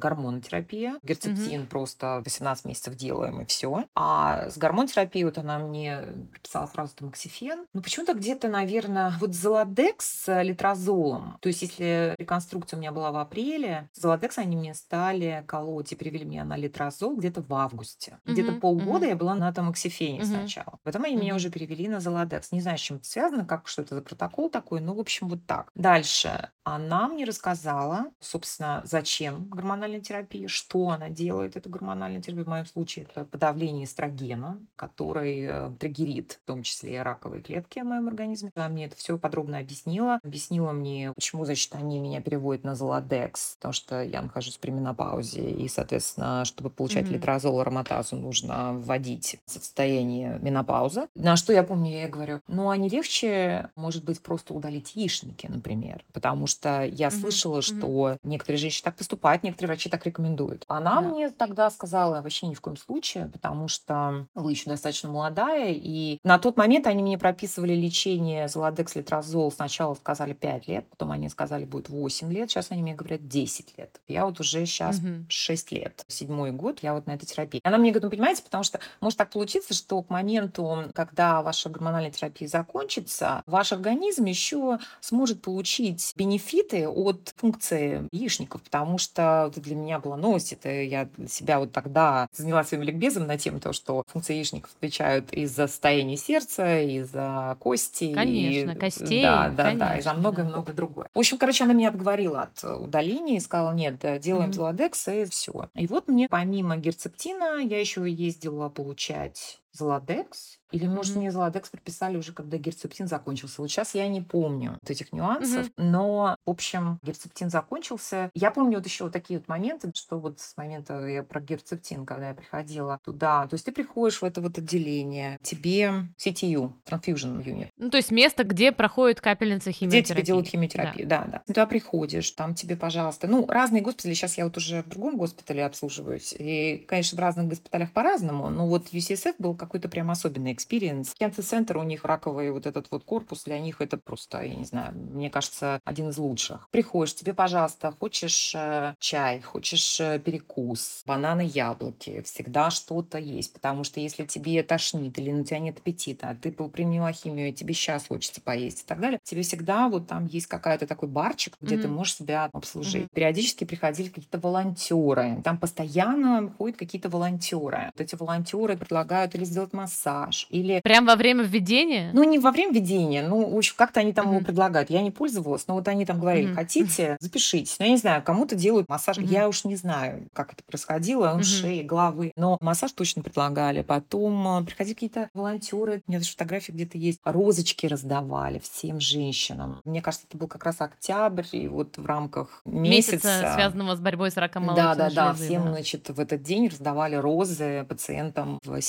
гормонотерапия. Герцептин угу. просто 18 месяцев делаем, и все. А с гормонотерапией вот она мне прописала сразу тамоксифен. Ну, почему-то где-то, наверное, вот золодекс с литрозолом. То есть, если реконструкция у меня была в апреле, золодекс они мне стали колоть и привели меня на литрозол где-то в августе. Угу, где-то полгода угу. я была на тамоксифене угу. сначала. Потом они угу. меня уже перевели на золодекс. Не знаю, с чем это связано, как что это за протокол такой, но, в общем, вот так. Дальше. Она мне рассказала, собственно, зачем гормональная терапия, что она делает, эта гормональная терапия. В моем случае это подавление эстрогена, который э, триггерит, в том числе и раковые клетки в моем организме. Она мне это все подробно объяснила. Объяснила мне, почему, значит, они меня переводят на золодекс, потому что я нахожусь при менопаузе, и, соответственно, чтобы получать mm-hmm. литрозол ароматазу, нужно вводить состояние менопаузы. На что я помню, я говорю, ну, а не легче, может быть, просто удалить яичники, например, потому что я mm-hmm. слышала, mm-hmm. что некоторые женщины так поступают, некоторые врачи так рекомендуют. Она yeah. мне тогда сказала, вообще ни в коем случае, потому что вы еще достаточно молодая, и на тот момент они мне прописывали лечение золодекс литрозол. Сначала сказали 5 лет, потом они сказали, будет 8 лет, сейчас они мне говорят 10 лет. Я вот уже сейчас mm-hmm. 6 лет, седьмой год, я вот на этой терапии. Она мне говорит, ну, понимаете, потому что может так получиться, что к моменту, когда ваша гормональная терапия закончится, ваш организм еще сможет получить бенефиты от функции яичников, потому что это для меня была новость, это я себя вот тогда занялась своим ликбезом на тему того, что функции яичников отвечают из-за состояния сердца, из-за кости. Конечно, и, костей. Да, да, конечно, да, и за много-много другое. В общем, короче, она меня отговорила от удаления и сказала, нет, делаем mm-hmm. золодекс и все. И вот мне помимо герцептина я еще ездила получать золодекс, или, может, mm-hmm. мне Золодекс прописали уже, когда герцептин закончился. Вот сейчас я не помню вот этих нюансов, mm-hmm. но, в общем, герцептин закончился. Я помню вот еще вот такие вот моменты, что вот с момента я про герцептин, когда я приходила туда, то есть ты приходишь в это вот отделение, тебе CTU, Transfusion Unit. Ну, то есть место, где проходит капельница химиотерапии. Где тебе делают химиотерапию, да, да. да. Ты туда приходишь, там тебе, пожалуйста, ну, разные госпитали, сейчас я вот уже в другом госпитале обслуживаюсь, и, конечно, в разных госпиталях по-разному, но вот UCSF был как какой-то прям особенный experience. Cancer Center, у них раковый вот этот вот корпус, для них это просто, я не знаю, мне кажется, один из лучших. Приходишь, тебе, пожалуйста, хочешь э, чай, хочешь э, перекус, бананы, яблоки, всегда что-то есть, потому что если тебя тошнит или у тебя нет аппетита, а ты приняла химию, и тебе сейчас хочется поесть и так далее, тебе всегда вот там есть какая-то такой барчик, где mm-hmm. ты можешь себя обслужить. Mm-hmm. Периодически приходили какие-то волонтеры, там постоянно ходят какие-то волонтеры. Вот эти волонтеры предлагают или сделать массаж, или... Прям во время введения? Ну, не во время введения, ну, в общем, как-то они там mm-hmm. его предлагают. Я не пользовалась, но вот они там говорили, mm-hmm. хотите, запишитесь. Ну, я не знаю, кому-то делают массаж, mm-hmm. я уж не знаю, как это происходило, mm-hmm. шеи, головы, но массаж точно предлагали. Потом э, приходили какие-то волонтеры, у меня даже фотографии где-то есть, розочки раздавали всем женщинам. Мне кажется, это был как раз октябрь, и вот в рамках месяца... Месяца, связанного с борьбой с раком молочной Да, да, да, всем, да. значит, в этот день раздавали розы пациентам в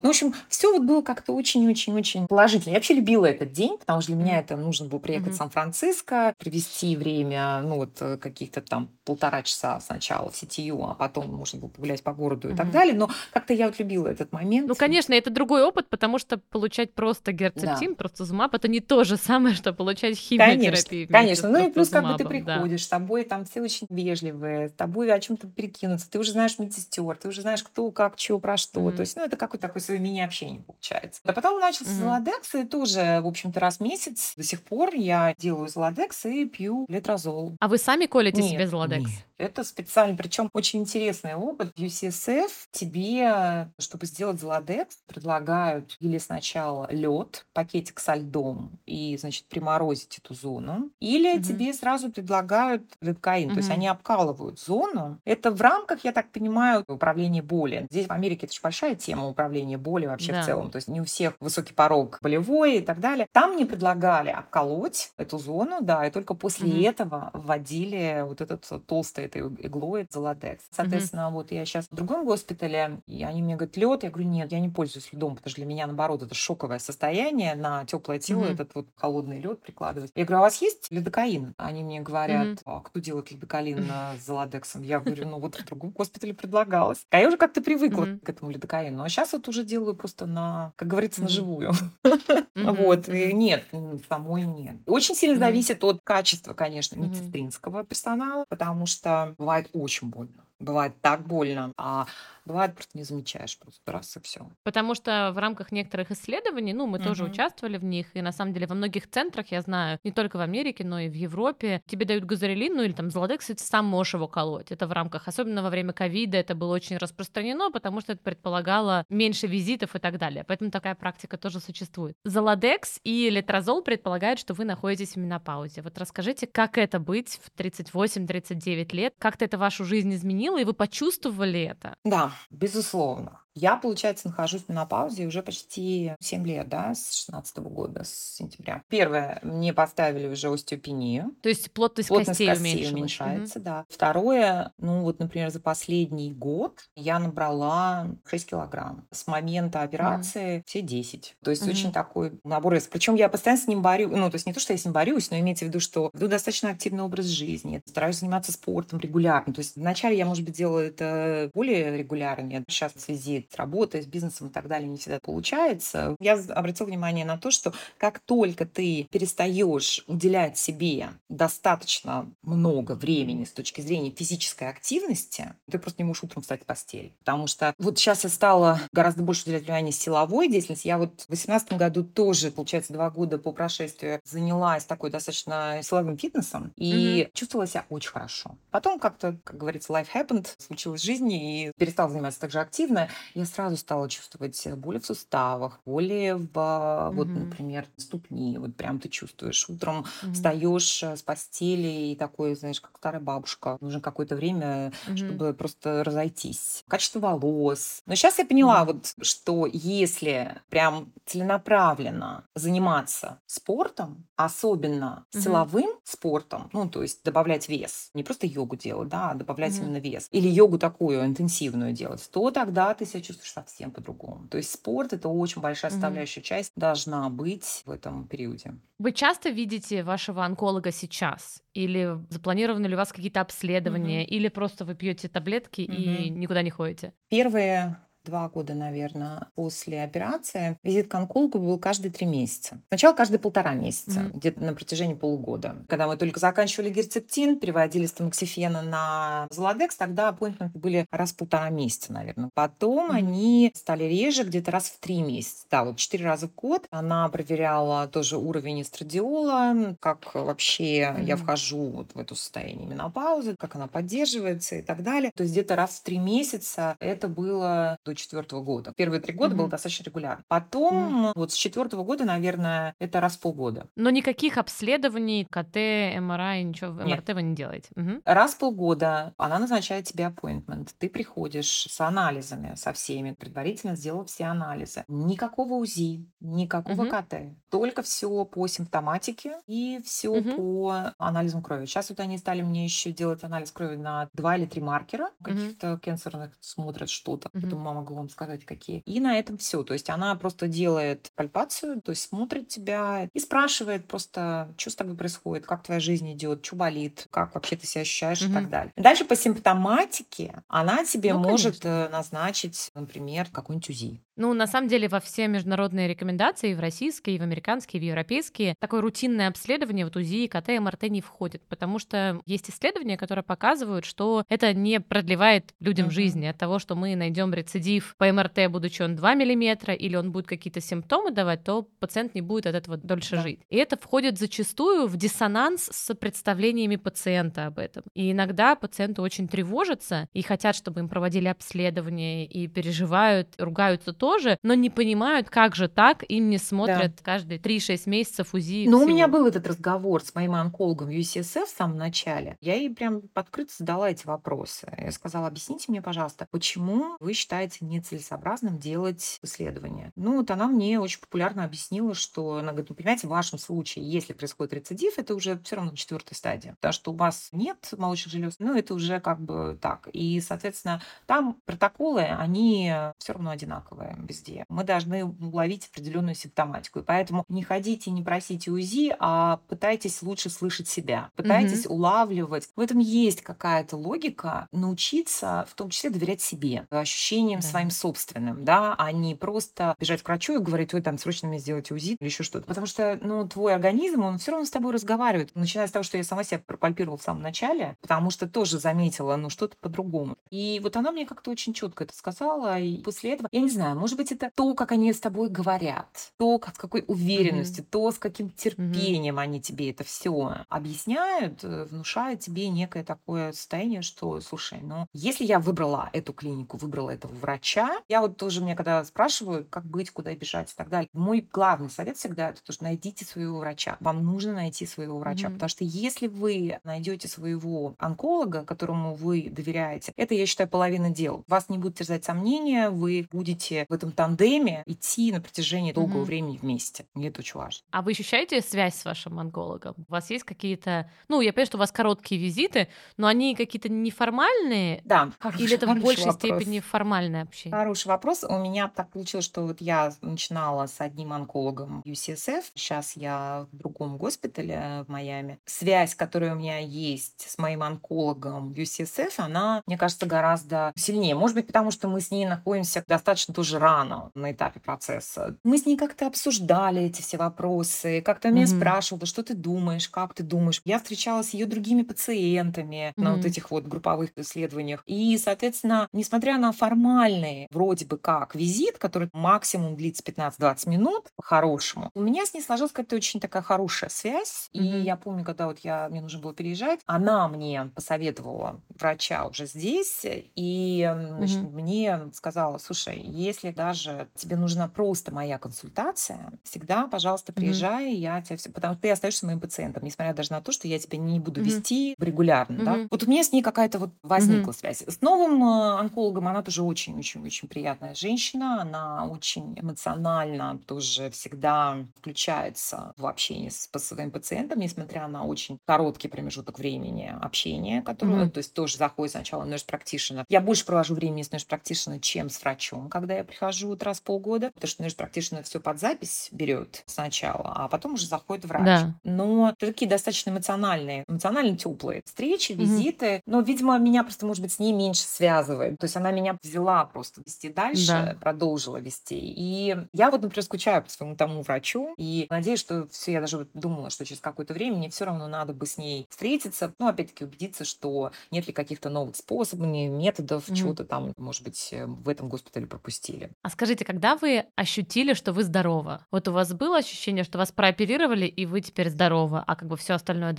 Ну, в общем, все вот было как-то очень-очень-очень положительно. Я вообще любила этот день, потому что для меня это нужно было приехать mm-hmm. в Сан-Франциско, провести время, ну, вот э, каких-то там полтора часа сначала в CTU, а потом можно было погулять по городу mm-hmm. и так далее. Но как-то я вот любила этот момент. Ну, конечно, это другой опыт, потому что получать просто герцептин, да. просто зумаб, это не то же самое, что получать химиотерапию. Конечно, конечно. Ну и плюс как бы ты приходишь, да. с тобой там все очень вежливые, с тобой о чем-то перекинуться, ты уже знаешь медсестер, ты уже знаешь, кто, как, что, про что. Mm-hmm. То есть, ну, это какое-то такое свое мини-общение получается. А потом начался mm-hmm. Золодекс, и тоже, в общем-то, раз в месяц до сих пор я делаю Золодекс и пью летрозол. А вы сами колите нет, себе Золодекс? Нет. Это специально, причем очень интересный опыт. В UCSF тебе, чтобы сделать Золодекс, предлагают или сначала лед, пакетик со льдом, и, значит, приморозить эту зону, или mm-hmm. тебе сразу предлагают лидокаин, mm-hmm. то есть они обкалывают зону. Это в рамках, я так понимаю, управления боли. Здесь в Америке это очень большая тема управления боли вообще да. в целом. То есть не у всех высокий порог болевой и так далее. Там мне предлагали обколоть эту зону, да, и только после mm-hmm. этого вводили вот этот толстый этой иглой Золодекс. Соответственно, mm-hmm. вот я сейчас в другом госпитале, и они мне говорят, лед. Я говорю, нет, я не пользуюсь льдом, потому что для меня, наоборот, это шоковое состояние на теплое тело, mm-hmm. этот вот холодный лед прикладывать. Я говорю, а у вас есть ледокаин? Они мне говорят, mm-hmm. а кто делает ледокаин с Золодексом? Я говорю, ну вот в другом госпитале предлагалось. А я уже как-то привыкла mm-hmm. к этому ледокаину. А сейчас вот уже делаю просто на, как говорится, mm-hmm. на живую. Mm-hmm. Вот. И нет, самой нет. Очень сильно mm-hmm. зависит от качества, конечно, медицинского персонала, потому что бывает очень больно. Бывает так больно. А Бывает, просто не замечаешь просто раз и все. Потому что в рамках некоторых исследований, ну, мы угу. тоже участвовали в них, и на самом деле во многих центрах, я знаю, не только в Америке, но и в Европе, тебе дают газорелин, ну или там золодекс, и ты сам можешь его колоть. Это в рамках, особенно во время ковида, это было очень распространено, потому что это предполагало меньше визитов и так далее. Поэтому такая практика тоже существует. Золодекс и летрозол предполагают, что вы находитесь в менопаузе. Вот расскажите, как это быть в 38-39 лет? Как-то это вашу жизнь изменило, и вы почувствовали это? Да, безусловно. Я, получается, нахожусь на паузе уже почти 7 лет, да, с 16 года, с сентября. Первое, мне поставили уже остеопению. То есть плотность, плотность костей, костей уменьшается, угу. да. Второе, ну вот, например, за последний год я набрала 6 килограмм. С момента операции угу. все 10. То есть угу. очень такой набор. Причем я постоянно с ним борюсь. Ну, то есть не то, что я с ним борюсь, но имеется в виду, что веду достаточно активный образ жизни. Стараюсь заниматься спортом регулярно. То есть вначале я, может быть, делала это более регулярнее. Сейчас в связи с работой, с бизнесом и так далее не всегда получается. Я обратила внимание на то, что как только ты перестаешь уделять себе достаточно много времени с точки зрения физической активности, ты просто не можешь утром встать в постель. Потому что вот сейчас я стала гораздо больше уделять внимание силовой деятельности. Я вот в 2018 году тоже, получается, два года по прошествию занялась такой достаточно силовым фитнесом и mm-hmm. чувствовала себя очень хорошо. Потом как-то, как говорится, life happened, случилось в жизни и перестала заниматься так же активно я сразу стала чувствовать боли в суставах, боли в, mm-hmm. вот, например, ступни. Вот прям ты чувствуешь. Утром mm-hmm. встаешь э, с постели и такой, знаешь, как старая бабушка. Нужно какое-то время, mm-hmm. чтобы просто разойтись. Качество волос. Но сейчас я поняла, mm-hmm. вот, что если прям целенаправленно заниматься спортом, особенно mm-hmm. силовым спортом, ну, то есть добавлять вес, не просто йогу делать, да, а добавлять mm-hmm. именно вес, или йогу такую интенсивную делать, то тогда ты себя чувствуешь совсем по-другому. То есть спорт это очень большая составляющая mm-hmm. часть должна быть в этом периоде. Вы часто видите вашего онколога сейчас? Или запланированы ли у вас какие-то обследования? Mm-hmm. Или просто вы пьете таблетки mm-hmm. и никуда не ходите? Первые два года, наверное, после операции, визит к онкологу был каждые три месяца. Сначала каждые полтора месяца, mm-hmm. где-то на протяжении полугода. Когда мы только заканчивали герцептин, переводили с тамоксифена на золодекс, тогда аппоинтменты были раз в полтора месяца, наверное. Потом mm-hmm. они стали реже, где-то раз в три месяца. Да, вот четыре раза в год. Она проверяла тоже уровень эстрадиола, как вообще mm-hmm. я вхожу вот в это состояние менопаузы, как она поддерживается и так далее. То есть где-то раз в три месяца это было до четвертого года. Первые три года mm-hmm. было достаточно регулярно. Потом mm-hmm. вот с четвертого года, наверное, это раз в полгода. Но никаких обследований, КТ, МРА, ничего, МРТ вы не делаете? Угу. Раз в полгода она назначает тебе appointment. Ты приходишь с анализами, со всеми, предварительно сделал все анализы. Никакого УЗИ, никакого угу. КТ. Только все по симптоматике и все угу. по анализам крови. Сейчас вот они стали мне еще делать анализ крови на два или три маркера каких-то угу. канцерных, смотрят что-то. Угу. Потом мама могу вам сказать, какие. И на этом все. То есть она просто делает пальпацию, то есть смотрит тебя и спрашивает просто, что с тобой происходит, как твоя жизнь идет, что болит, как вообще ты себя ощущаешь угу. и так далее. Дальше по симптоматике она тебе ну, может конечно. Э, назначить, например, какой-нибудь УЗИ. Ну, на самом деле, во все международные рекомендации, и в российские, и в американские, и в европейские, такое рутинное обследование, вот УЗИ, КТ, МРТ не входит, потому что есть исследования, которые показывают, что это не продлевает людям uh-huh. жизни от того, что мы найдем рецидив по МРТ, будучи он 2 мм, или он будет какие-то симптомы давать, то пациент не будет от этого дольше да. жить. И это входит зачастую в диссонанс с представлениями пациента об этом. И иногда пациенты очень тревожатся и хотят, чтобы им проводили обследование, и переживают, ругаются то, тоже, но не понимают, как же так, им не смотрят да. каждые 3-6 месяцев УЗИ. Ну, у меня был этот разговор с моим онкологом UCSF в самом начале. Я ей прям открыто задала эти вопросы. Я сказала, объясните мне, пожалуйста, почему вы считаете нецелесообразным делать исследование? Ну, вот она мне очень популярно объяснила, что, она говорит, ну, понимаете, в вашем случае, если происходит рецидив, это уже все равно четвертая стадия. Потому что у вас нет молочных желез, ну, это уже как бы так. И, соответственно, там протоколы, они все равно одинаковые везде. Мы должны уловить определенную симптоматику. И поэтому не ходите, не просите УЗИ, а пытайтесь лучше слышать себя. Пытайтесь угу. улавливать. В этом есть какая-то логика. Научиться в том числе доверять себе, ощущениям да. своим собственным, да, а не просто бежать к врачу и говорить, ой, там срочно мне сделать УЗИ или еще что-то. Потому что, ну, твой организм, он все равно с тобой разговаривает. Начиная с того, что я сама себя пропальпировала в самом начале, потому что тоже заметила, ну, что-то по-другому. И вот она мне как-то очень четко это сказала, и после этого, я не знаю, может быть, это то, как они с тобой говорят, то, как, с какой уверенностью, mm-hmm. то, с каким терпением mm-hmm. они тебе это все объясняют, э, внушают тебе некое такое состояние, что, слушай, ну, если я выбрала эту клинику, выбрала этого врача, я вот тоже мне когда спрашивают, как быть, куда бежать и так далее, мой главный совет всегда это то, что найдите своего врача. Вам нужно найти своего врача, mm-hmm. потому что если вы найдете своего онколога, которому вы доверяете, это, я считаю, половина дел. Вас не будут терзать сомнения, вы будете в этом тандеме идти на протяжении долгого mm-hmm. времени вместе. Мне это очень важно. А вы ощущаете связь с вашим онкологом? У вас есть какие-то... Ну, я понимаю, что у вас короткие визиты, но они какие-то неформальные? Да. Хороший, Или это в большей вопрос. степени формальное общение? Хороший вопрос. У меня так получилось, что вот я начинала с одним онкологом UCSF. Сейчас я в другом госпитале в Майами. Связь, которая у меня есть с моим онкологом UCSF, она, мне кажется, гораздо сильнее. Может быть, потому что мы с ней находимся достаточно тоже рано на этапе процесса. Мы с ней как-то обсуждали эти все вопросы, как-то mm-hmm. меня спрашивала, что ты думаешь, как ты думаешь. Я встречалась с ее другими пациентами mm-hmm. на вот этих вот групповых исследованиях. И, соответственно, несмотря на формальный вроде бы как визит, который максимум длится 15-20 минут, по-хорошему, у меня с ней сложилась какая-то очень такая хорошая связь. Mm-hmm. И я помню, когда вот я, мне нужно было переезжать, она мне посоветовала врача уже здесь, и значит, mm-hmm. мне сказала, слушай, если даже даже тебе нужна просто моя консультация, всегда, пожалуйста, приезжай, mm-hmm. я тебя все... Потому что ты остаешься моим пациентом, несмотря даже на то, что я тебя не буду mm-hmm. вести регулярно, mm-hmm. да. Вот у меня с ней какая-то вот возникла mm-hmm. связь. С новым э, онкологом она тоже очень-очень-очень приятная женщина, она очень эмоционально тоже всегда включается в общение с, с своим пациентом, несмотря на очень короткий промежуток времени общения, которое, mm-hmm. то есть тоже заходит сначала nurse practitioner. Я больше провожу времени с nurse practitioner, чем с врачом, когда я прихожу вот раз в полгода, потому что nurse практически все под запись берет сначала, а потом уже заходит врач. Да. Но такие достаточно эмоциональные, эмоционально теплые встречи, визиты. Mm-hmm. Но, видимо, меня просто, может быть, с ней меньше связывает. То есть она меня взяла просто вести дальше, Да. продолжила вести. И я вот, например, скучаю по своему тому врачу, и надеюсь, что все, я даже вот думала, что через какое-то время мне все равно надо бы с ней встретиться, ну, опять-таки убедиться, что нет ли каких-то новых способов, методов, Мгм. чего-то там, может быть, э, в этом госпитале пропустили. А скажите, когда вы ощутили, что вы здорова? Вот у вас было ощущение, что вас прооперировали, и вы теперь здоровы, а как бы все остальное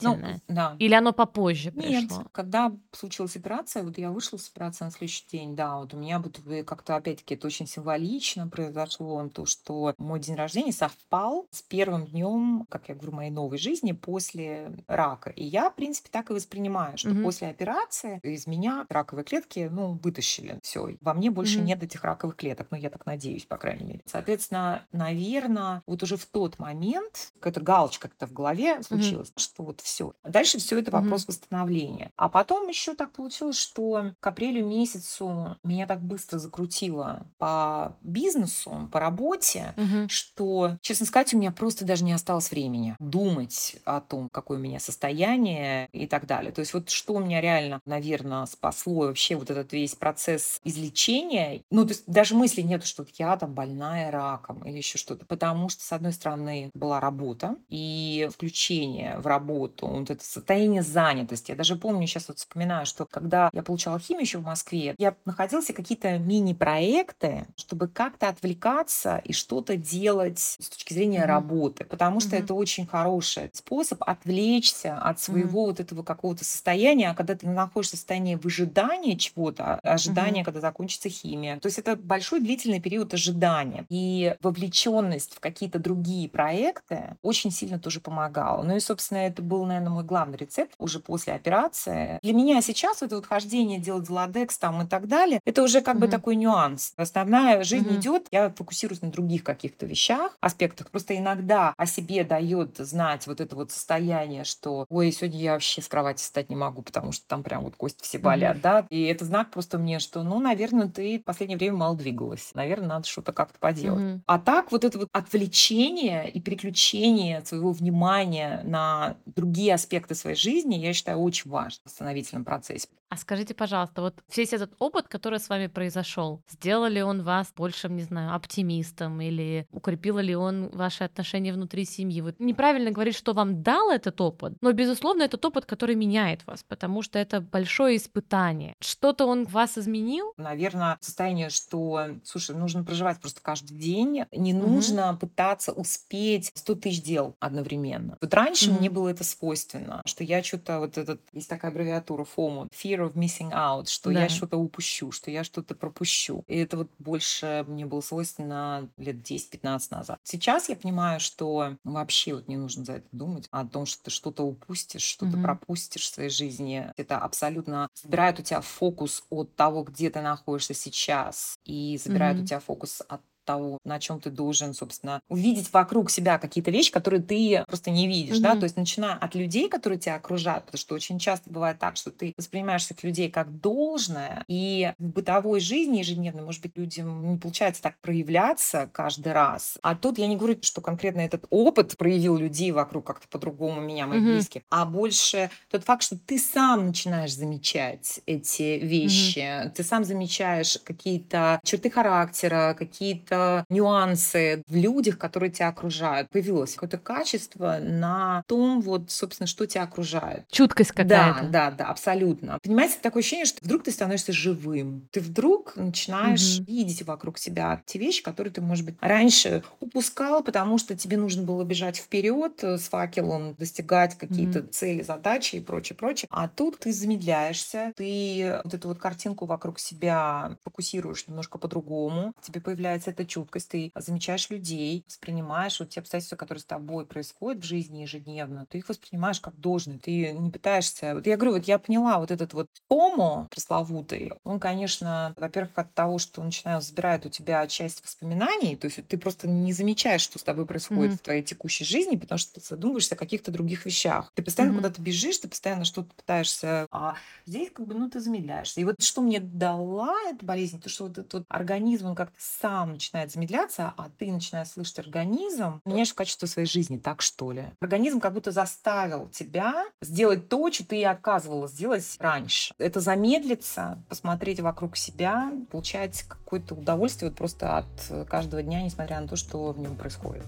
Ну, дополнительное? да. Или оно попозже Нет, пришло? когда случилась операция, вот я вышла с операции на следующий день, да, вот у меня вот как-то опять-таки это очень символично произошло, то, что мой день рождения совпал с первым днем, как я говорю, моей новой жизни после рака. И я, в принципе, так и воспринимаю, что Мгм. после операции из меня раковые клетки, ну, вытащили. Все, во мне больше Мгм. нет этих раковых клеток, ну, я так надеюсь, по крайней мере. Соответственно, наверное, вот уже в тот момент какая-то галочка как-то в голове случилась, что вот все. Дальше все это вопрос Мгм. восстановления. А потом еще так получилось, что к апрелю месяцу меня так быстро закрутило по бизнесу, по работе, Мгм. что, честно сказать, у меня просто даже не осталось времени думать о том, какое у меня состояние и так далее. То есть вот что у меня реально, наверное, спасло вообще вот этот весь процесс излечения. Ну, то есть даже мысли нет, что я там больная раком или еще что-то. Потому что, с одной стороны, была работа и включение в работу, вот это состояние занятости. Я даже помню, сейчас вот вспоминаю, что когда я получала химию еще в Москве, я находила себе какие-то мини-проекты, чтобы как-то отвлекаться и что-то делать с точки зрения Мгм. работы, потому что Мгм. это очень хороший способ отвлечься от своего вот этого какого-то состояния, а когда ты находишься в состоянии выжидания чего-то, а- ожидания, Мгм. когда закончится химия. То есть это большой длительный период ожидания. И вовлеченность в какие-то другие проекты очень сильно тоже помогала. Ну и, собственно, это был, наверное, мой главный рецепт уже после операции. Для меня сейчас это вот хождение, делать золодекс там и так далее, это уже как бы Мгм. такой нюанс. Основная жизнь Мгм. идет, я фокусируюсь на других каких-то вещах, аспектах. Просто иногда о себе дает знать вот это вот состояние, что ой, сегодня я вообще с кровати встать не могу, потому что там прям вот кости все болят, да. И это знак просто мне, что, ну, наверное, ты в последнее время мало двигалась. Наверное, надо что-то как-то поделать. Мгм. А так вот это вот отвлечение и переключение своего внимания на другие аспекты своей жизни, я считаю, очень важно в восстановительном процессе. А скажите, пожалуйста, вот весь этот опыт, который с вами произошел, сделал ли он вас большим, не знаю, оптимистом или укрепило ли он ваши отношения внутри семьи? Вот неправильно говорить, что вам дал этот опыт, но, безусловно, этот опыт, который меняет вас, потому что это большое испытание. Что-то он вас изменил? Наверное, состояние, что, слушай, нужно проживать просто каждый день, не Мгм. нужно пытаться успеть 100 тысяч дел одновременно. Вот раньше мне Мгм. было это свойственно, что я что-то, вот этот, есть такая аббревиатура FOMO, Fear of Missing Out, что я Да. что-то упущу, что я что-то пропущу. И это вот больше мне было свойственно лет 10-15 назад. Сейчас я понимаю, что вообще вот не нужно за это думать, о том, что ты что-то упустишь, что-то Мгм. пропустишь в своей жизни. Это абсолютно забирает у тебя фокус от того, где ты находишься сейчас, и забирает у Мгм. тебя фокус от того, на чем ты должен, собственно, увидеть вокруг себя какие-то вещи, которые ты просто не видишь, да, Мгм. то есть начиная от людей, которые тебя окружают, потому что очень часто бывает так, что ты воспринимаешь всех людей как должное, и в бытовой жизни ежедневной, может быть, людям не получается так проявляться каждый раз. А тут я не говорю, что конкретно этот опыт проявил людей вокруг как-то по-другому меня, моих Мгм. близких, а больше тот факт, что ты сам начинаешь замечать эти вещи, ты сам замечаешь какие-то черты характера, какие-то нюансы в людях, которые тебя окружают. Появилось какое-то качество на том, вот, собственно, что тебя окружает. Чуткость Да, какая-то. да, да, абсолютно. Понимаете, такое ощущение, что вдруг ты становишься живым. Ты вдруг начинаешь Мгм. видеть вокруг себя те вещи, которые ты, может быть, раньше упускал, потому что тебе нужно было бежать вперед с факелом, достигать какие-то Мгм. цели, задачи и прочее, прочее. А тут ты замедляешься, ты вот эту вот картинку вокруг себя фокусируешь немножко по-другому. Тебе появляется эта чуткость, ты замечаешь людей, воспринимаешь вот те обстоятельства, которые с тобой происходят в жизни ежедневно, ты их воспринимаешь как должное, ты не пытаешься... Вот я говорю, вот я поняла вот этот вот помо пресловутый, он, конечно, во-первых, от того, что он начинает забирает у тебя часть воспоминаний, то есть ты просто не замечаешь, что с тобой происходит Мгм. в твоей текущей жизни, потому что ты задумываешься о каких-то других вещах. Ты постоянно Мгм. куда-то бежишь, ты постоянно что-то пытаешься... А здесь как бы, ну, ты замедляешься. И вот что мне дала эта болезнь, то, что вот этот вот организм, он как-то сам начинает начинает замедляться, а ты начинаешь слышать организм, меняешь качество своей жизни, так что ли? Организм как будто заставил тебя сделать то, что ты и отказывалась сделать раньше. Это замедлиться, посмотреть вокруг себя, получать какое-то удовольствие вот просто от каждого дня, несмотря на то, что в нем происходит.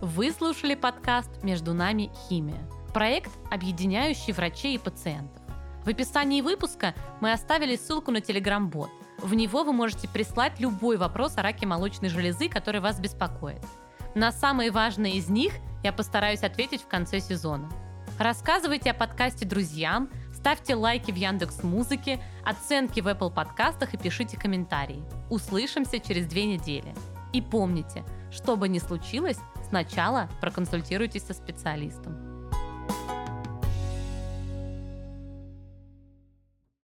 Вы слушали подкаст «Между нами химия». Проект, объединяющий врачей и пациентов. В описании выпуска мы оставили ссылку на Telegram-бот. В него вы можете прислать любой вопрос о раке молочной железы, который вас беспокоит. На самые важные из них я постараюсь ответить в конце сезона. Рассказывайте о подкасте друзьям, ставьте лайки в Яндекс Музыке, оценки в Apple подкастах и пишите комментарии. Услышимся через две недели. И помните, что бы ни случилось, сначала проконсультируйтесь со специалистом.